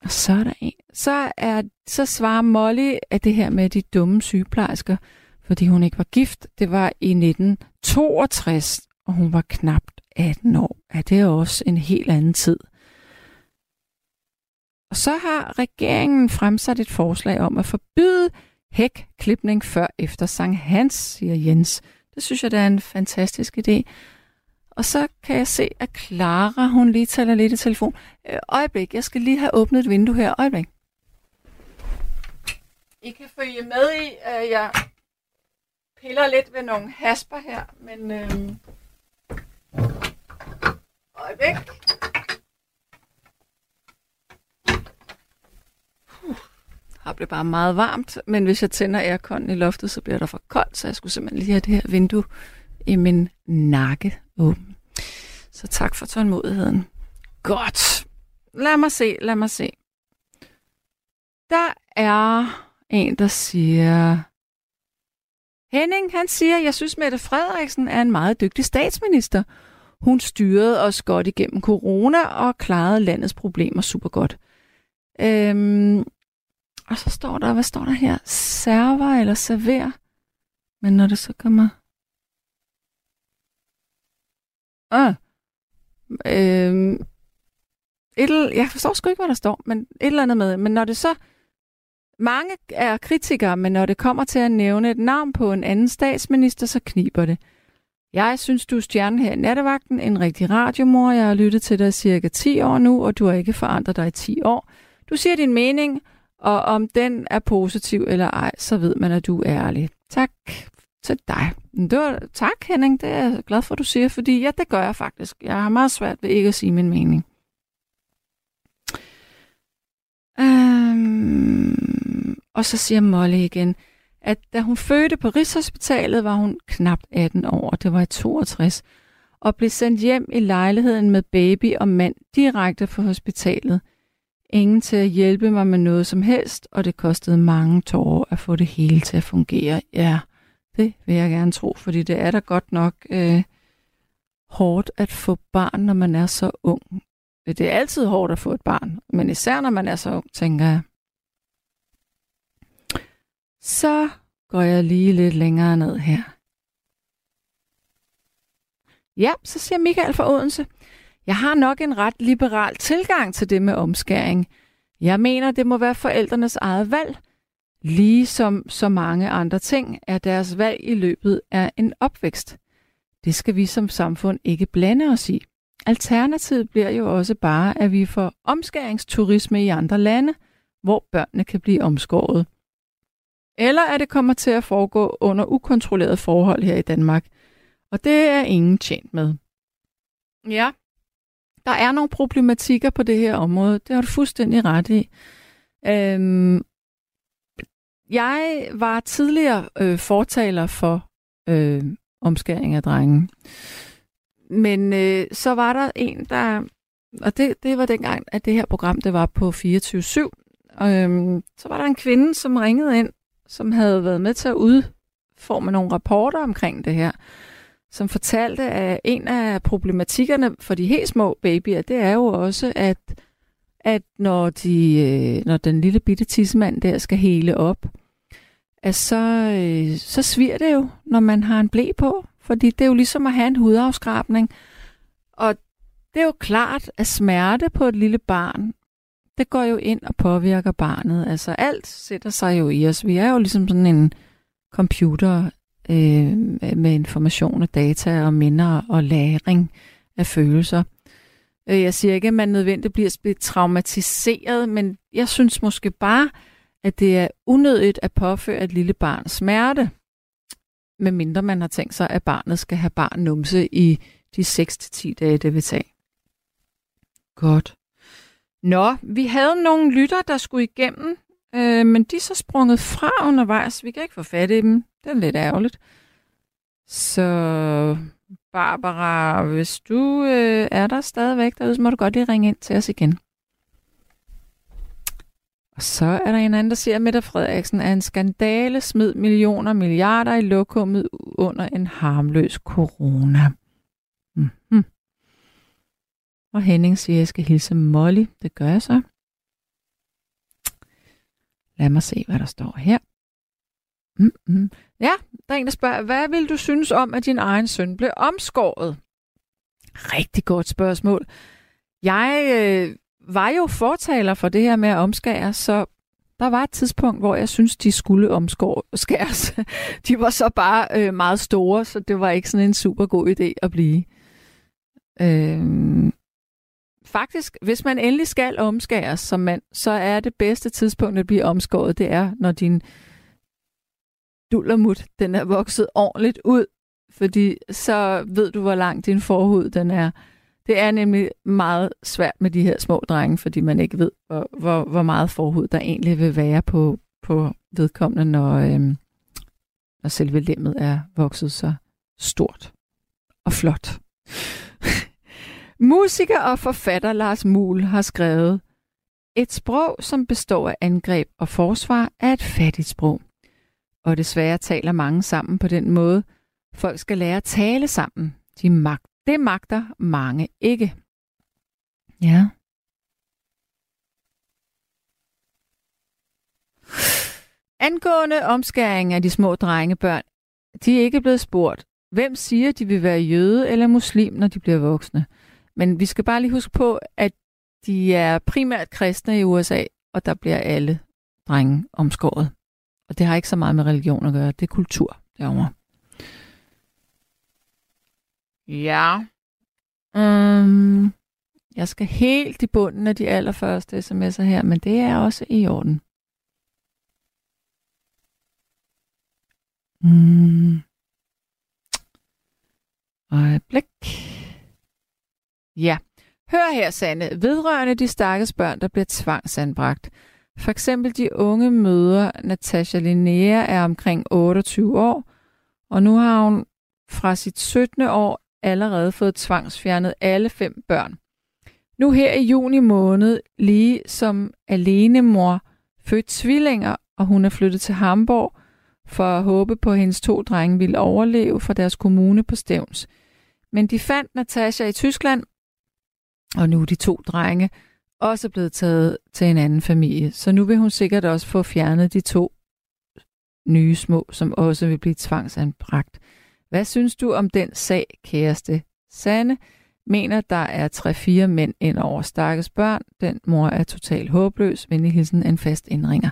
og så er der en. Så, er, så svarer Molly, at det her med de dumme sygeplejersker, fordi hun ikke var gift, det var i 1962, og hun var knapt 18 år. Er det også en helt anden tid? Og så har regeringen fremsat et forslag om at forbyde hækklipning før efter Sankt Hans, siger Jens. Det synes jeg, det er en fantastisk idé. Og så kan jeg se, at Clara, hun lige taler lidt i telefon. Øh, øjeblik, jeg skal lige have åbnet et vindue her. Øjeblik. I kan følge med i, at jeg piller lidt ved nogle hasper her, men... Øh... Øjeblik. Det bare meget varmt, men hvis jeg tænder aircon i loftet, så bliver der for koldt, så jeg skulle simpelthen lige have det her vindue i min nakke åben. Så tak for tålmodigheden. Godt. Lad mig se, lad mig se. Der er en, der siger... Henning, han siger, jeg synes, Mette Frederiksen er en meget dygtig statsminister. Hun styrede os godt igennem corona og klarede landets problemer super godt. Øhm, og så står der, hvad står der her? Server eller server? Men når det så kommer... Ah. Øhm, et, jeg forstår sgu ikke, hvad der står, men et eller andet med. Men når det så... Mange er kritikere, men når det kommer til at nævne et navn på en anden statsminister, så kniber det. Jeg synes, du er stjernen her i nattevagten, en rigtig radiomor. Jeg har lyttet til dig cirka 10 år nu, og du har ikke forandret dig i 10 år. Du siger din mening, og om den er positiv eller ej, så ved man, at du er ærlig. Tak til dig. Det var, tak Henning, det er jeg glad for, at du siger, fordi ja, det gør jeg faktisk. Jeg har meget svært ved ikke at sige min mening. Øhm, og så siger Molly igen, at da hun fødte på Rigshospitalet, var hun knap 18 år, det var i 62, og blev sendt hjem i lejligheden med baby og mand direkte fra hospitalet. Ingen til at hjælpe mig med noget som helst, og det kostede mange tårer at få det hele til at fungere. Ja, det vil jeg gerne tro, fordi det er da godt nok øh, hårdt at få barn, når man er så ung. Det er altid hårdt at få et barn, men især når man er så ung, tænker jeg. Så går jeg lige lidt længere ned her. Ja, så siger Michael fra Odense. Jeg har nok en ret liberal tilgang til det med omskæring. Jeg mener, det må være forældrenes eget valg. Ligesom så mange andre ting er deres valg i løbet af en opvækst. Det skal vi som samfund ikke blande os i. Alternativet bliver jo også bare, at vi får omskæringsturisme i andre lande, hvor børnene kan blive omskåret. Eller at det kommer til at foregå under ukontrolleret forhold her i Danmark. Og det er ingen tjent med. Ja, der er nogle problematikker på det her område. Det har du fuldstændig ret i. Øhm, jeg var tidligere øh, fortaler for øh, omskæring af drengen. Men øh, så var der en, der... Og det, det var dengang, at det her program det var på 24-7. Øhm, så var der en kvinde, som ringede ind, som havde været med til at udforme nogle rapporter omkring det her, som fortalte, at en af problematikkerne for de helt små babyer, det er jo også, at, at når, de, øh, når den lille bitte tissemand der skal hele op, at så, øh, så sviger det jo, når man har en blæ på. Fordi det er jo ligesom at have en hudafskrabning. Og det er jo klart, at smerte på et lille barn, det går jo ind og påvirker barnet. Altså alt sætter sig jo i os. Vi er jo ligesom sådan en computer øh, med information og data og minder og læring af følelser. Øh, jeg siger ikke, at man nødvendigt bliver traumatiseret, men jeg synes måske bare, at det er unødigt at påføre et lille barn smerte, medmindre man har tænkt sig, at barnet skal have barn numse i de 6-10 dage, det vil tage. Godt. Nå, vi havde nogle lytter, der skulle igennem, øh, men de er så sprunget fra undervejs. Vi kan ikke få fat i dem. Det er lidt ærgerligt. Så Barbara, hvis du øh, er der stadigvæk derude, så må du godt lige ringe ind til os igen. Og så er der en anden, der siger, at Mette Frederiksen er en skandale, smid millioner milliarder i lokummet under en harmløs corona. Mm-hmm. Og Henning siger, at jeg skal hilse Molly. Det gør jeg så. Lad mig se, hvad der står her. Mm-hmm. Ja, der er en, der spørger, hvad vil du synes om, at din egen søn blev omskåret? Rigtig godt spørgsmål. Jeg øh, var jo fortaler for det her med at omskære, så der var et tidspunkt, hvor jeg synes, de skulle omskæres. [laughs] De var så bare øh, meget store, så det var ikke sådan en super god idé at blive. Øh, faktisk, hvis man endelig skal omskæres som mand, så er det bedste tidspunkt at blive omskåret, det er, når din dullermut, den er vokset ordentligt ud, fordi så ved du, hvor lang din forhud den er. Det er nemlig meget svært med de her små drenge, fordi man ikke ved, hvor, hvor, hvor meget forhud der egentlig vil være på, på vedkommende, når, øhm, når selve lemmet er vokset så stort og flot. [laughs] Musiker og forfatter Lars Muhl har skrevet, et sprog, som består af angreb og forsvar, er et fattigt sprog. Og desværre taler mange sammen på den måde. Folk skal lære at tale sammen. De magt, det magter mange ikke. Ja. Angående omskæring af de små drengebørn, de er ikke blevet spurgt, hvem siger, de vil være jøde eller muslim, når de bliver voksne. Men vi skal bare lige huske på, at de er primært kristne i USA, og der bliver alle drenge omskåret. Og det har ikke så meget med religion at gøre. Det er kultur derovre. Ja. Um, jeg skal helt i bunden af de allerførste sms'er her, men det er også i orden. Mm. Øjeblik. Ja. Hør her, Sande. Vedrørende de stakkels børn, der bliver tvangsanbragt. For eksempel de unge møder, Natasha Linnea er omkring 28 år, og nu har hun fra sit 17. år allerede fået tvangsfjernet alle fem børn. Nu her i juni måned, lige som alenemor, født tvillinger, og hun er flyttet til Hamburg for at håbe på, at hendes to drenge ville overleve fra deres kommune på Stævns. Men de fandt Natasha i Tyskland, og nu er de to drenge også blevet taget til en anden familie. Så nu vil hun sikkert også få fjernet de to nye små, som også vil blive tvangsanbragt. Hvad synes du om den sag, kæreste? Sanne mener, der er tre-fire mænd ind over stakkes børn. Den mor er totalt håbløs. Venlig hilsen en fast indringer.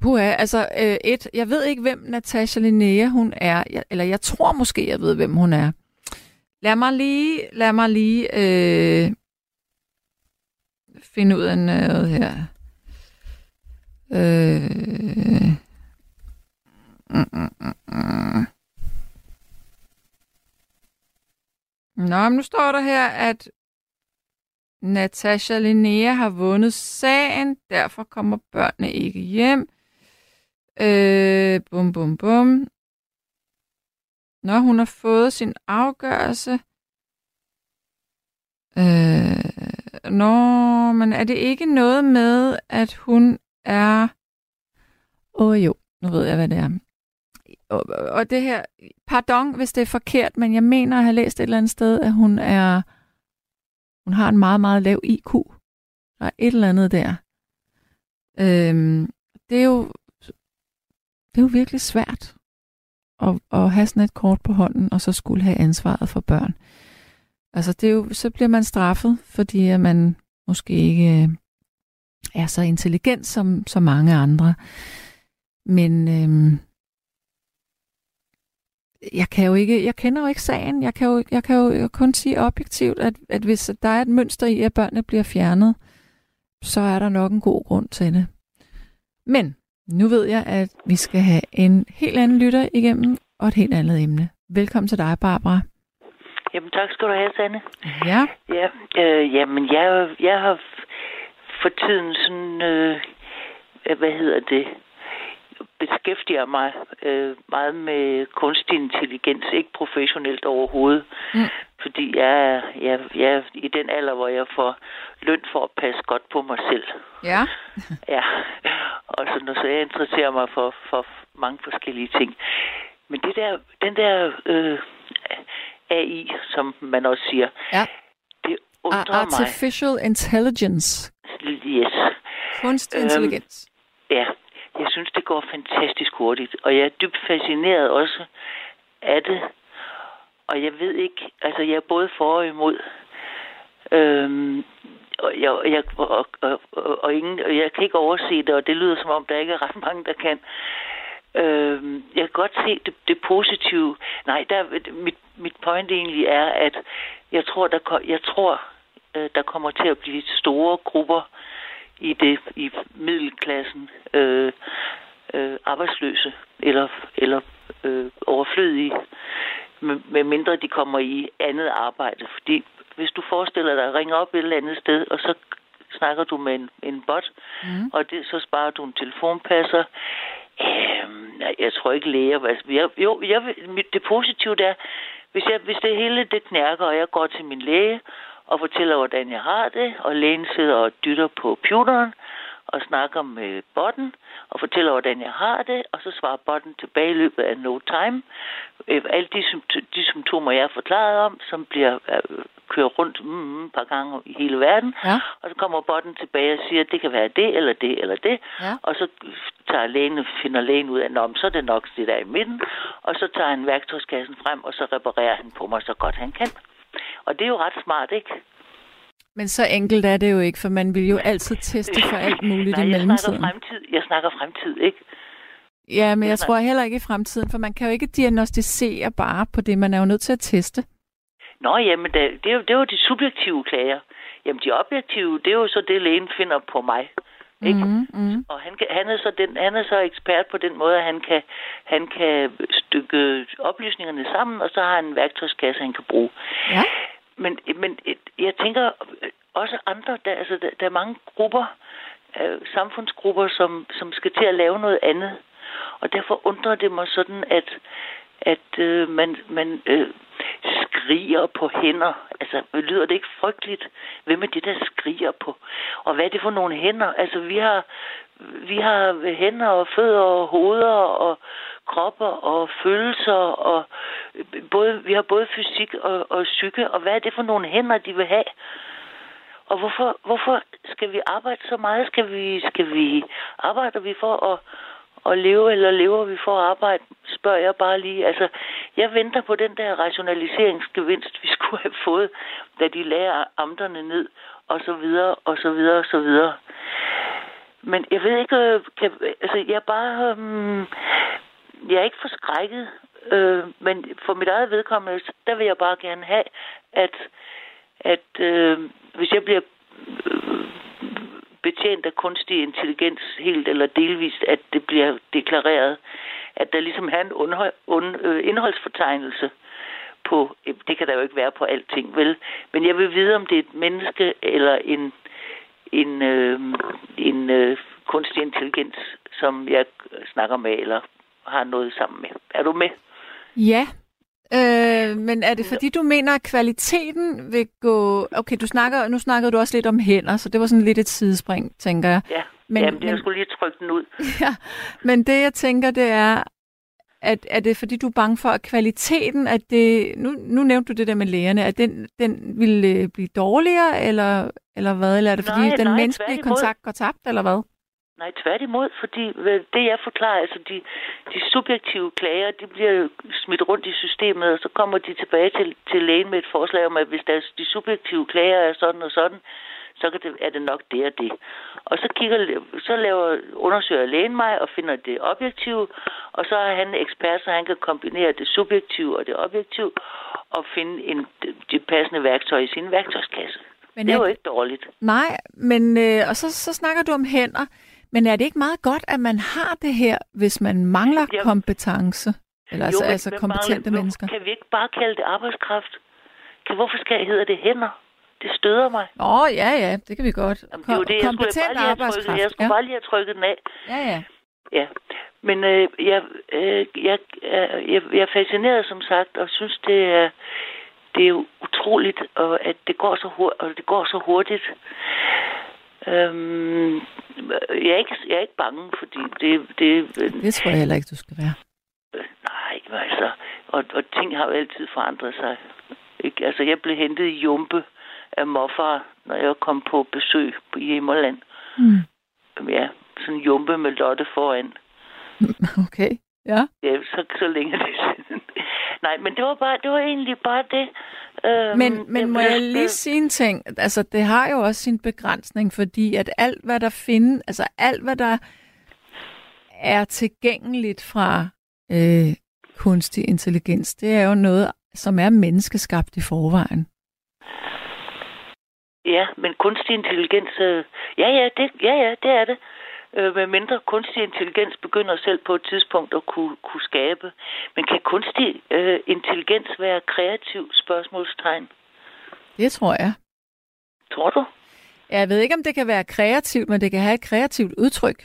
Puha, altså øh, et, jeg ved ikke, hvem Natasha Linnea hun er, jeg, eller jeg tror måske, jeg ved, hvem hun er. Lad mig lige, lad mig lige øh, finde ud af noget her. Øh. Nå, men nu står der her, at Natasha Linnea har vundet sagen, derfor kommer børnene ikke hjem. Øh, bum, bum, bum. Når hun har fået sin afgørelse. Øh, nå, men er det ikke noget med, at hun er... Åh oh, jo, nu ved jeg, hvad det er. Og, og det her, pardon, hvis det er forkert, men jeg mener at have læst et eller andet sted, at hun er... Hun har en meget, meget lav IQ. Der er et eller andet der. Øhm, det er jo det er jo virkelig svært at, at have sådan et kort på hånden, og så skulle have ansvaret for børn. Altså, det er jo, så bliver man straffet, fordi at man måske ikke øh, er så intelligent som så mange andre. Men øhm, jeg kan jo ikke, jeg kender jo ikke sagen. Jeg kan jo, jeg kan jo kun sige objektivt, at, at hvis der er et mønster i, at børnene bliver fjernet, så er der nok en god grund til det. Men nu ved jeg, at vi skal have en helt anden lytter igennem og et helt andet emne. Velkommen til dig, Barbara. Jamen tak skal du have, Sanne. Ja. Ja, øh, jamen jeg, jeg har for tiden sådan, øh, hvad hedder det, beskæftiger mig øh, meget med kunstig intelligens, ikke professionelt overhovedet. Mm. Fordi jeg er, jeg, jeg er i den alder, hvor jeg får løn for at passe godt på mig selv. Ja. [laughs] ja. Og så, når så jeg interesserer mig for, for mange forskellige ting. Men det der, den der øh, AI, som man også siger, ja. det undrer Artificial mig. Intelligence. Yes. Kunstig intelligens. Øhm, ja, jeg synes, det går fantastisk hurtigt, og jeg er dybt fascineret også af det. Og jeg ved ikke, altså jeg er både for og imod. Øhm, og, jeg, jeg, og, og, og, og, ingen, og jeg kan ikke overse det, og det lyder som om, der ikke er ret mange, der kan. Øhm, jeg kan godt se det, det positive. Nej, der, mit, mit point egentlig er, at jeg tror, der, jeg tror, øh, der kommer til at blive store grupper i det i middelklassen øh, øh, arbejdsløse eller eller øh, overflødige med mindre de kommer i andet arbejde fordi hvis du forestiller dig at ringe op et eller andet sted og så snakker du med en, en bot mm. og det, så sparer du en telefonpasser øh, jeg tror ikke læger altså, jeg, jo jeg, det positive er hvis, jeg, hvis det hele det knærker og jeg går til min læge og fortæller, hvordan jeg har det, og lægen sidder og dytter på computeren og snakker med botten og fortæller, hvordan jeg har det, og så svarer botten tilbage i løbet af no time. Øh, alle de, de symptomer, jeg har forklaret om, som bliver øh, kørt rundt mm, et par gange i hele verden, ja. og så kommer botten tilbage og siger, at det kan være det, eller det, eller det, ja. og så tager lægen, finder lægen ud af, at så er det nok det der i midten, og så tager han værktøjskassen frem, og så reparerer han på mig så godt han kan. Og det er jo ret smart, ikke? Men så enkelt er det jo ikke, for man vil jo altid teste for alt muligt [laughs] Nej, i mellemtiden. Jeg snakker fremtid, jeg snakker fremtid ikke? Ja, men jeg, jeg tror heller ikke i fremtiden, for man kan jo ikke diagnostisere bare på det. Man er jo nødt til at teste. Nå, jamen, det, det, er, jo, det er jo de subjektive klager. Jamen, de objektive, det er jo så det, lægen finder på mig. Ikke? Mm, mm. Og han, kan, han, er så den, han er så ekspert på den måde, at han kan, han kan stykke oplysningerne sammen, og så har han en værktøjskasse, han kan bruge. Ja. Men, men jeg tænker også andre, der, altså, der, der er mange grupper, øh, samfundsgrupper, som, som skal til at lave noget andet. Og derfor undrer det mig sådan, at, at øh, man, man øh, skriger på hænder. Altså, lyder det ikke frygteligt? Hvem er det, der skriger på? Og hvad er det for nogle hænder? Altså, vi har, vi har hænder og fødder og hoveder og kropper og følelser og både, vi har både fysik og, og psyke. Og hvad er det for nogle hænder, de vil have? Og hvorfor, hvorfor skal vi arbejde så meget? Skal vi, skal vi arbejder vi for at, at leve, eller lever vi for at arbejde? Spørger jeg bare lige. Altså, jeg venter på den der rationaliseringsgevinst, vi [laughs] skulle have fået, da de lærer amterne ned, og så videre, og så videre, og så videre. Men jeg ved ikke, øh, kan, altså, jeg er bare, øhm, jeg er ikke forskrækket, øh, men for mit eget vedkommende, der vil jeg bare gerne have, at, at øh, hvis jeg bliver øh, betjent af kunstig intelligens helt eller delvist, at det bliver deklareret, at der ligesom er en undhold, und, øh, indholdsfortegnelse på, øh, det kan der jo ikke være på alting, vel? Men jeg vil vide, om det er et menneske eller en, en, øh, en øh, kunstig intelligens, som jeg snakker med eller har noget sammen med. Er du med? Ja, Øh, men er det fordi, du mener, at kvaliteten vil gå... Okay, du snakker, nu snakkede du også lidt om hænder, så det var sådan lidt et sidespring, tænker jeg. Ja, men, Jamen, men, jeg skulle lige trykke den ud. [laughs] Ja, men det jeg tænker, det er, at er det fordi, du er bange for, at kvaliteten, at det... Nu, nu nævnte du det der med lægerne, at den, den vil øh, blive dårligere, eller, eller hvad? Eller er det fordi, nej, den nej, menneskelige kontakt går tabt, eller hvad? Nej, tværtimod, fordi det jeg forklarer, altså de, de subjektive klager, de bliver smidt rundt i systemet, og så kommer de tilbage til, til lægen med et forslag om, at hvis der, de subjektive klager er sådan og sådan, så kan det, er det nok det og det. Og så, kigger, så laver, undersøger lægen mig og finder det objektive, og så er han ekspert, så han kan kombinere det subjektive og det objektive, og finde en, de passende værktøj i sin værktøjskasse. Men det er jo ikke dårligt. Nej, men øh, og så, så snakker du om hænder. Men er det ikke meget godt, at man har det her, hvis man mangler jo. kompetence? Eller jo, altså, altså kompetente mangler, mennesker? Kan vi ikke bare kalde det arbejdskraft? Kan, hvorfor skal, hedder det hænder? Det støder mig. Åh, ja, ja, det kan vi godt. Jamen, det er jo det, jeg skulle, bare arbejdskraft. Trykket, jeg skulle ja. bare lige have trykket den af. Ja, ja. Ja, men øh, jeg, øh, jeg, øh, jeg, jeg er fascineret, som sagt, og synes, det er, det er utroligt, og at det går så hurtigt, og det går så hurtigt. Øhm, jeg, er ikke, jeg er ikke bange, fordi det... Det, det tror jeg heller ikke, du skal være. Øh, nej, altså... Og, og ting har jo altid forandret sig. Ikke? Altså, jeg blev hentet i Jumpe af morfar, når jeg kom på besøg på Himmerland. Mm. Ja, sådan en Jumpe med Lotte foran. [laughs] Okay, ja. Ja, så, så længe det siden. Nej, men det var, bare, det var egentlig bare det. Øhm, men men må jeg lige sige en ting? Altså, det har jo også sin begrænsning, fordi at alt, hvad der findes, altså alt, hvad der er tilgængeligt fra øh, kunstig intelligens, det er jo noget, som er menneskeskabt i forvejen. Ja, men kunstig intelligens, øh, ja, ja, det, ja, ja, det er det øh, med mindre kunstig intelligens begynder selv på et tidspunkt at kunne, kunne skabe. Men kan kunstig øh, intelligens være kreativ spørgsmålstegn? Det tror jeg. Tror du? Jeg ved ikke, om det kan være kreativt, men det kan have et kreativt udtryk.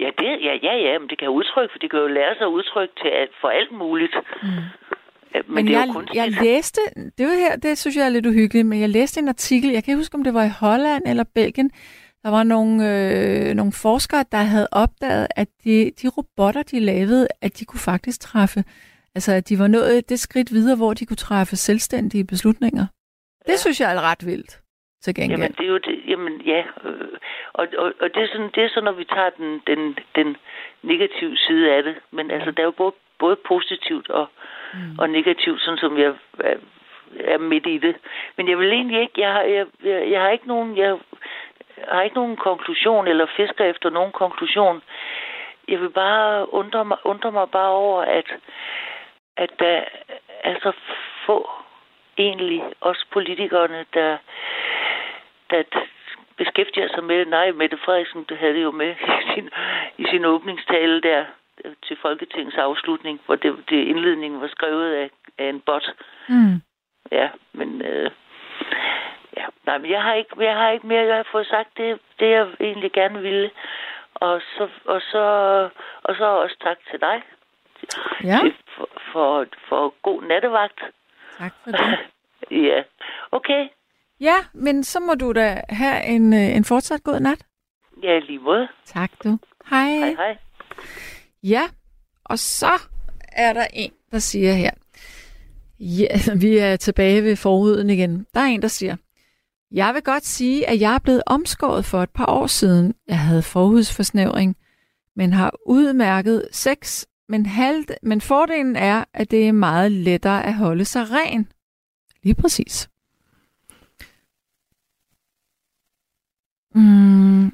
Ja, det, ja, ja, ja, men det kan udtryk, for det kan jo lære sig at udtrykke til alt, for alt muligt. Mm. Men, men det jeg, er kun... jeg læste, det var her, det synes jeg er lidt uhyggeligt, men jeg læste en artikel, jeg kan ikke huske, om det var i Holland eller Belgien, der var nogle, øh, nogle forskere, der havde opdaget, at de, de robotter, de lavede, at de kunne faktisk træffe, altså at de var nået det skridt videre, hvor de kunne træffe selvstændige beslutninger. Det ja. synes jeg er ret vildt til gengæld. Jamen, det er jo det, jamen ja, øh, og, og, og det, er sådan, det er så, når vi tager den, den, den negative side af det, men altså, der er jo både, både positivt og, mm. og negativt, sådan som jeg er, er midt i det. Men jeg vil egentlig ikke, jeg har, jeg, jeg, jeg har ikke nogen, jeg, har ikke nogen konklusion, eller fisker efter nogen konklusion. Jeg vil bare undre mig, undre mig bare over, at, at der er så få egentlig, også politikerne, der, der beskæftiger sig med, nej, Mette Frederiksen det havde det jo med i sin, i sin åbningstale der til Folketingets afslutning, hvor det, det indledningen var skrevet af, af en bot. Mm. Ja, men øh, Ja, nej, men jeg har ikke, jeg har ikke mere. Jeg har fået sagt det, det jeg egentlig gerne ville. Og så, og så, og så også tak til dig. Ja. For, for, for god nattevagt. Tak for det. [laughs] ja, okay. Ja, men så må du da have en, øh, en fortsat god nat. Ja, lige måde. Tak du. Hej. Hej, hej. Ja, og så er der en, der siger her. Ja, [laughs] vi er tilbage ved forhuden igen. Der er en, der siger, jeg vil godt sige, at jeg er blevet omskåret for et par år siden. Jeg havde forhudsforsnævring, men har udmærket sex. Men, halvt, men fordelen er, at det er meget lettere at holde sig ren. Lige præcis. Mm.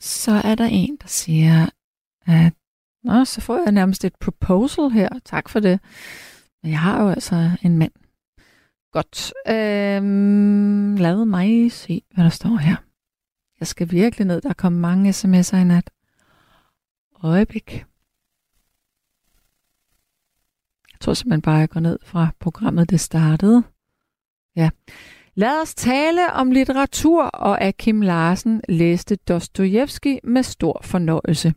Så er der en, der siger, at Nå, så får jeg nærmest et proposal her. Tak for det. Men jeg har jo altså en mand. Godt. Øhm, lad mig se, hvad der står her. Jeg skal virkelig ned. Der er kommet mange sms'er i nat. Øjeblik. Jeg tror simpelthen bare, jeg går ned fra programmet, det startede. Ja. Lad os tale om litteratur, og at Kim Larsen læste Dostojevski med stor fornøjelse.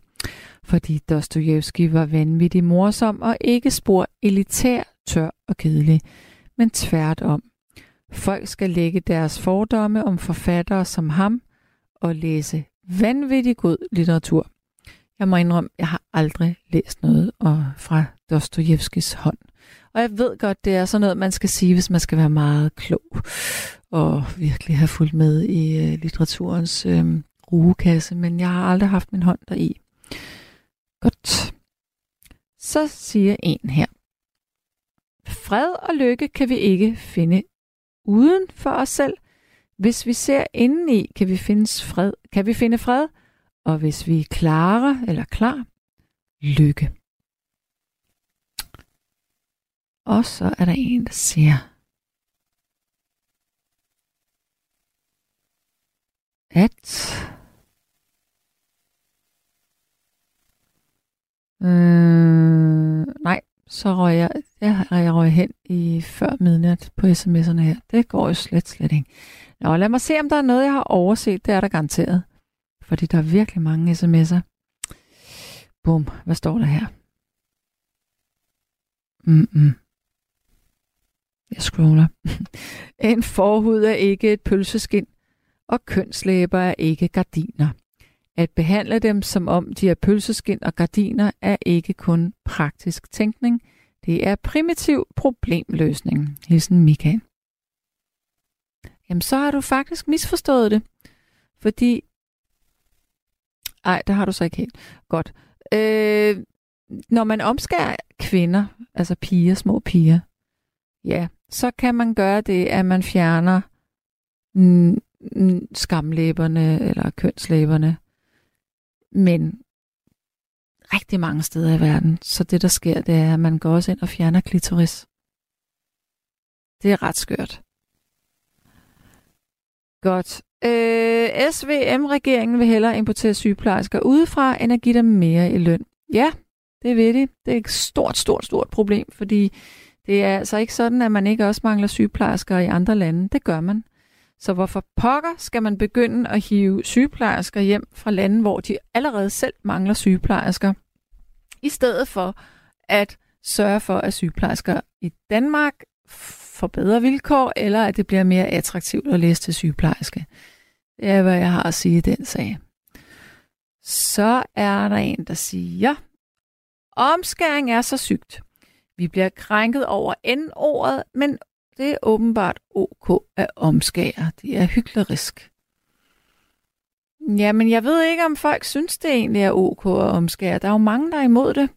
Fordi Dostojevski var vanvittig morsom og ikke spor elitær, tør og kedelig, men tværtom. Folk skal lægge deres fordomme om forfattere som ham og læse vanvittig god litteratur. Jeg må indrømme, jeg har aldrig læst noget fra Dostojevskis hånd. Og jeg ved godt, det er sådan noget, man skal sige, hvis man skal være meget klog og virkelig have fulgt med i øh, litteraturens øh, rugekasse, men jeg har aldrig haft min hånd deri. Godt. Så siger en her. Fred og lykke kan vi ikke finde uden for os selv. Hvis vi ser indeni, kan vi finde fred, kan vi finde fred, og hvis vi er klare eller klar, lykke. Og så er der en, der siger, at øh, nej, så røg jeg, jeg, jeg røg hen i før midnat på sms'erne her. Det går jo slet, slet ikke. Nå, lad mig se, om der er noget, jeg har overset. Det er der garanteret. Fordi der er virkelig mange sms'er. Bum, hvad står der her? Mm-mm. Jeg scroller. [laughs] en forhud er ikke et pølseskin, og kønslæber er ikke gardiner. At behandle dem som om de er pølseskin og gardiner er ikke kun praktisk tænkning, det er primitiv problemløsning. Hilsen Michael. Jamen, så har du faktisk misforstået det. Fordi... Ej, det har du så ikke helt. Godt. Øh, når man omskærer kvinder, altså piger, små piger, ja, så kan man gøre det, at man fjerner skamlæberne eller kønslæberne. Men rigtig mange steder i verden, så det der sker, det er, at man går også ind og fjerner klitoris. Det er ret skørt. Godt. Øh, SVM-regeringen vil hellere importere sygeplejersker udefra, end at give dem mere i løn. Ja, det ved de. Det er et stort, stort, stort problem, fordi det er altså ikke sådan, at man ikke også mangler sygeplejersker i andre lande. Det gør man. Så hvorfor pokker skal man begynde at hive sygeplejersker hjem fra lande, hvor de allerede selv mangler sygeplejersker, i stedet for at sørge for, at sygeplejersker i Danmark får bedre vilkår, eller at det bliver mere attraktivt at læse til sygeplejerske. Det er, hvad jeg har at sige i den sag. Så er der en, der siger, omskæring er så sygt. Vi bliver krænket over N-ordet, men det er åbenbart ok at omskære. Det er hyklerisk. Jamen, jeg ved ikke, om folk synes, det egentlig er ok at omskære. Der er jo mange, der er imod det.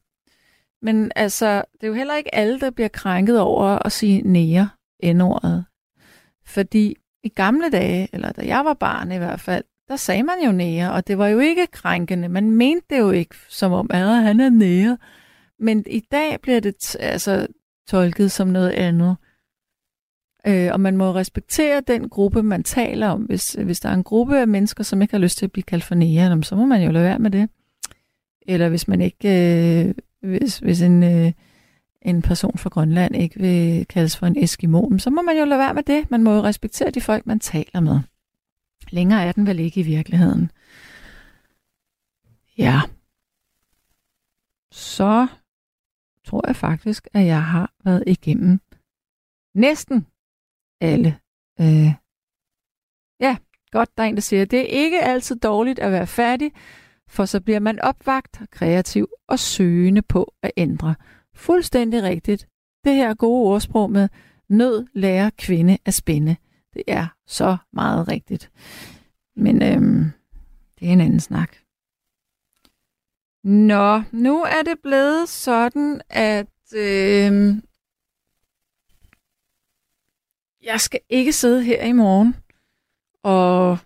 Men altså, det er jo heller ikke alle, der bliver krænket over at sige nære endordet. Fordi i gamle dage, eller da jeg var barn i hvert fald, der sagde man jo nære, og det var jo ikke krænkende. Man mente det jo ikke som om, at han er nære. Men i dag bliver det altså tolket som noget andet. Øh, og man må respektere den gruppe, man taler om. Hvis, hvis der er en gruppe af mennesker, som ikke har lyst til at blive kaldt for nære, så må man jo lade være med det. Eller hvis man ikke, øh, hvis, hvis en, øh, en person fra Grønland ikke vil kaldes for en eskimo, så må man jo lade være med det. Man må jo respektere de folk, man taler med. Længere er den vel ikke i virkeligheden. Ja. Så tror jeg faktisk, at jeg har været igennem næsten alle. Øh. Ja, godt, der er en, der siger, det er ikke altid dårligt at være fattig, for så bliver man opvagt, kreativ og søgende på at ændre. Fuldstændig rigtigt. Det her gode ordsprog med nød lærer kvinde at spænde. Det er så meget rigtigt. Men øhm, det er en anden snak. Nå, nu er det blevet sådan, at øhm, jeg skal ikke sidde her i morgen, og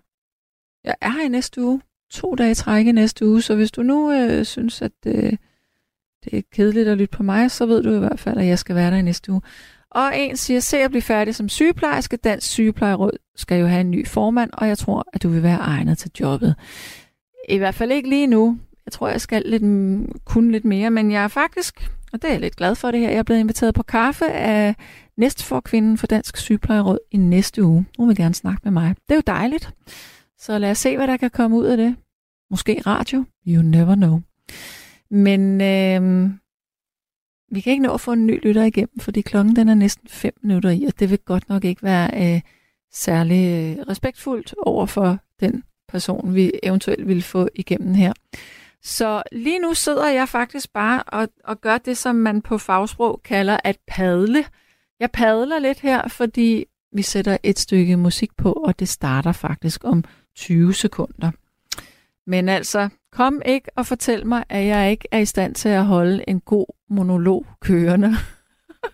jeg er her i næste uge. To dage træk i næste uge, så hvis du nu øh, synes, at øh, det er kedeligt at lytte på mig, så ved du i hvert fald, at jeg skal være der i næste uge. Og en siger, se at blive færdig som sygeplejerske. Dansk Sygeplejeråd skal jo have en ny formand, og jeg tror, at du vil være egnet til jobbet. I hvert fald ikke lige nu. Jeg tror, jeg skal lidt, kun lidt mere, men jeg er faktisk og det er jeg lidt glad for det her. Jeg er blevet inviteret på kaffe af næstforkvinden for Dansk Sygeplejeråd i næste uge. Hun vil gerne snakke med mig. Det er jo dejligt. Så lad os se, hvad der kan komme ud af det. Måske radio. You never know. Men øh, vi kan ikke nå at få en ny lytter igennem, fordi klokken den er næsten 5 minutter i, og det vil godt nok ikke være øh, særlig øh, respektfuldt over for den person, vi eventuelt vil få igennem her. Så lige nu sidder jeg faktisk bare og, og gør det, som man på fagsprog kalder at padle. Jeg padler lidt her, fordi vi sætter et stykke musik på, og det starter faktisk om 20 sekunder. Men altså, kom ikke og fortæl mig, at jeg ikke er i stand til at holde en god monolog kørende.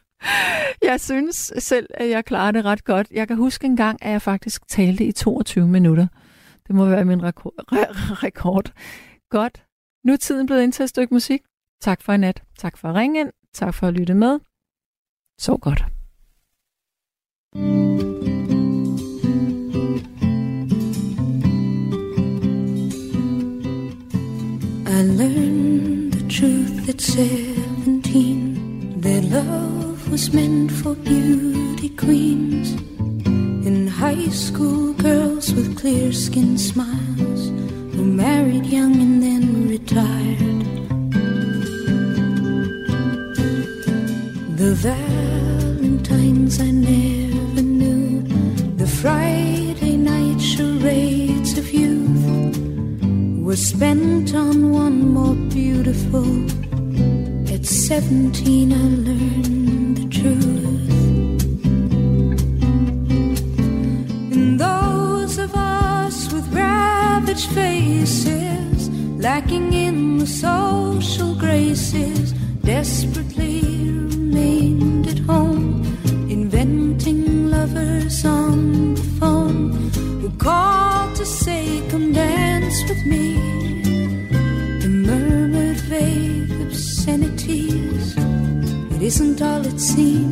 [laughs] jeg synes selv, at jeg klarer det ret godt. Jeg kan huske en gang, at jeg faktisk talte i 22 minutter. Det må være min rekord. Godt. Nu er tiden blevet ind til et stykke musik. Tak for i nat. Tak for at ringe ind. Tak for at lytte med. Så godt. I learned the truth at 17 That love was meant for beauty queens In high school girls with clear skin smiles Who married young and then retired. The Valentines I never knew. The Friday night charades of youth Were spent on one more beautiful. At 17 I learned the truth ravaged faces Lacking in the social graces Desperately remained at home Inventing lovers on the phone Who called to say come dance with me. And murmured vague obscenities It isn't all it seems